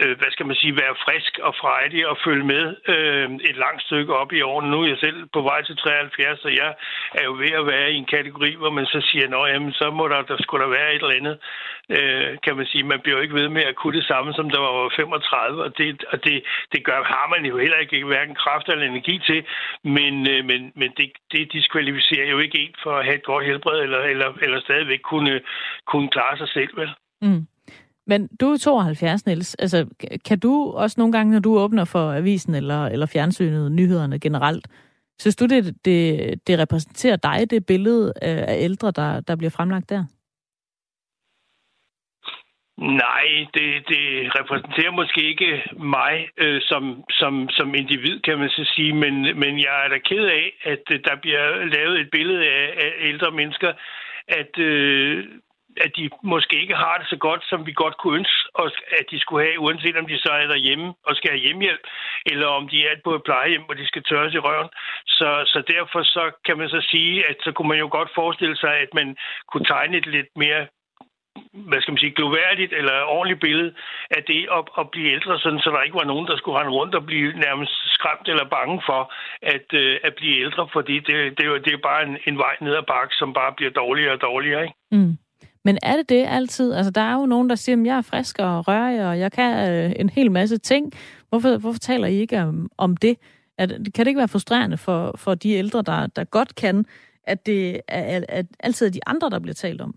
[SPEAKER 14] øh, hvad skal man sige, være frisk og frejdig og følge med øh, et langt stykke op i årene. Nu er jeg selv på vej til 73, så jeg er jo ved at være i en kategori, hvor man så siger, nå jamen, så må der, der skulle der være et eller andet, øh, kan man sige. Man bliver jo ikke ved med at kunne det samme, som der var 35, og det, og det, det gør har man jo heller ikke hverken kraft eller energi til, men, øh, men, men det, det diskvalificerer jo ikke en for at have et godt helbred, eller, eller, eller stadigvæk kunne, kunne klare sig selv, vel?
[SPEAKER 3] Mm. Men du er 72, Niels. Altså, kan du også nogle gange, når du åbner for avisen eller, eller fjernsynet, nyhederne generelt, synes du, det, det, det repræsenterer dig, det billede øh, af ældre, der, der bliver fremlagt der?
[SPEAKER 14] Nej, det, det repræsenterer måske ikke mig øh, som, som, som individ, kan man så sige, men, men jeg er da ked af, at øh, der bliver lavet et billede af, af ældre mennesker, at, øh, at de måske ikke har det så godt, som vi godt kunne ønske, at de skulle have, uanset om de så er derhjemme og skal have hjemmehjælp, eller om de er på et plejehjem, hvor de skal tørres i røven. Så, så derfor så kan man så sige, at så kunne man jo godt forestille sig, at man kunne tegne et lidt mere hvad skal man sige, gloværdigt eller ordentligt billede af det at, at blive ældre, sådan, så der ikke var nogen, der skulle rende rundt og blive nærmest skræmt eller bange for at, øh, at blive ældre, fordi det, det, det, det er bare en, en vej ned ad bakke, som bare bliver dårligere og dårligere. Ikke?
[SPEAKER 3] Mm. Men er det det altid? Altså, der er jo nogen, der siger, at jeg er frisk og rørig, og jeg kan øh, en hel masse ting. Hvorfor, hvorfor taler I ikke om, om det? At, kan det ikke være frustrerende for, for de ældre, der, der godt kan, at det er at, altid er de andre, der bliver talt om?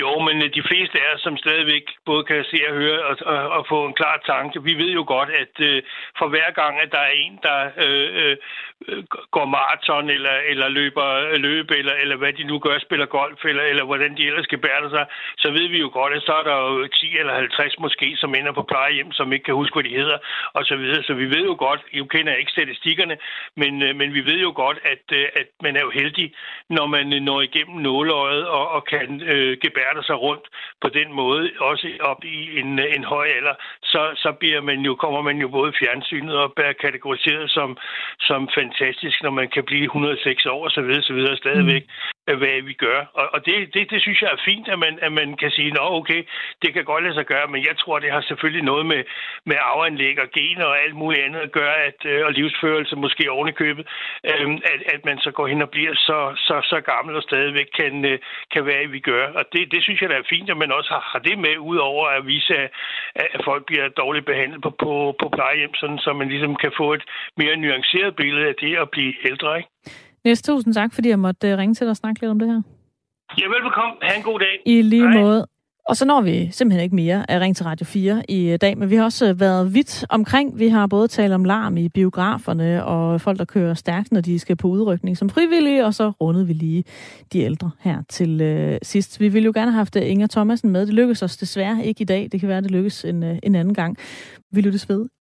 [SPEAKER 14] Jo, men øh, de fleste er, som stadigvæk både kan se og høre og, og, og få en klar tanke, vi ved jo godt, at øh, for hver gang, at der er en, der øh, øh, går maraton eller, eller løber øh, løb, eller, eller hvad de nu gør, spiller golf, eller, eller hvordan de ellers skal bære sig, så ved vi jo godt, at så er der jo 10 eller 50 måske, som ender på plejehjem, som ikke kan huske, hvad de hedder, og så videre. Så vi ved jo godt, jo kender ikke statistikkerne, men, øh, men vi ved jo godt, at, at man er jo heldig, når man når igennem nåleøjet og, og kan øh, gebærder sig rundt på den måde, også op i en, en høj alder, så, så bliver man jo, kommer man jo både fjernsynet og bliver kategoriseret som, som fantastisk, når man kan blive 106 år og så videre, så videre stadigvæk. Mm. Hvad vi gør. Og, og det, det, det synes jeg er fint, at man, at man kan sige, nå okay, det kan godt lade sig gøre, men jeg tror, det har selvfølgelig noget med, med arveanlæg og gener og alt muligt andet at gøre, at, øh, og livsførelse måske oven i købet, øhm, at, at man så går hen og bliver så, så, så gammel og stadigvæk kan, øh, kan være, at vi gør. Og det, det synes jeg, der er fint, at man også har, har det med, udover at vise, at, at folk bliver dårligt behandlet på, på, på plejehjem, sådan, så man ligesom kan få et mere nuanceret billede af det at blive ældre. Ikke?
[SPEAKER 3] Niels, tusind tak, fordi jeg måtte øh, ringe til dig og snakke lidt om det her.
[SPEAKER 14] Ja, velbekomme. Ha' en god dag.
[SPEAKER 3] I lige
[SPEAKER 14] Hej.
[SPEAKER 3] måde. Og så når vi simpelthen ikke mere af Ring til Radio 4 i øh, dag, men vi har også øh, været vidt omkring. Vi har både talt om larm i biograferne og folk, der kører stærkt, når de skal på udrykning som frivillige, og så rundede vi lige de ældre her til øh, sidst. Vi ville jo gerne have haft Inger Thomasen med. Det lykkedes os desværre ikke i dag. Det kan være, det lykkes en, øh, en anden gang. Vi lyttes ved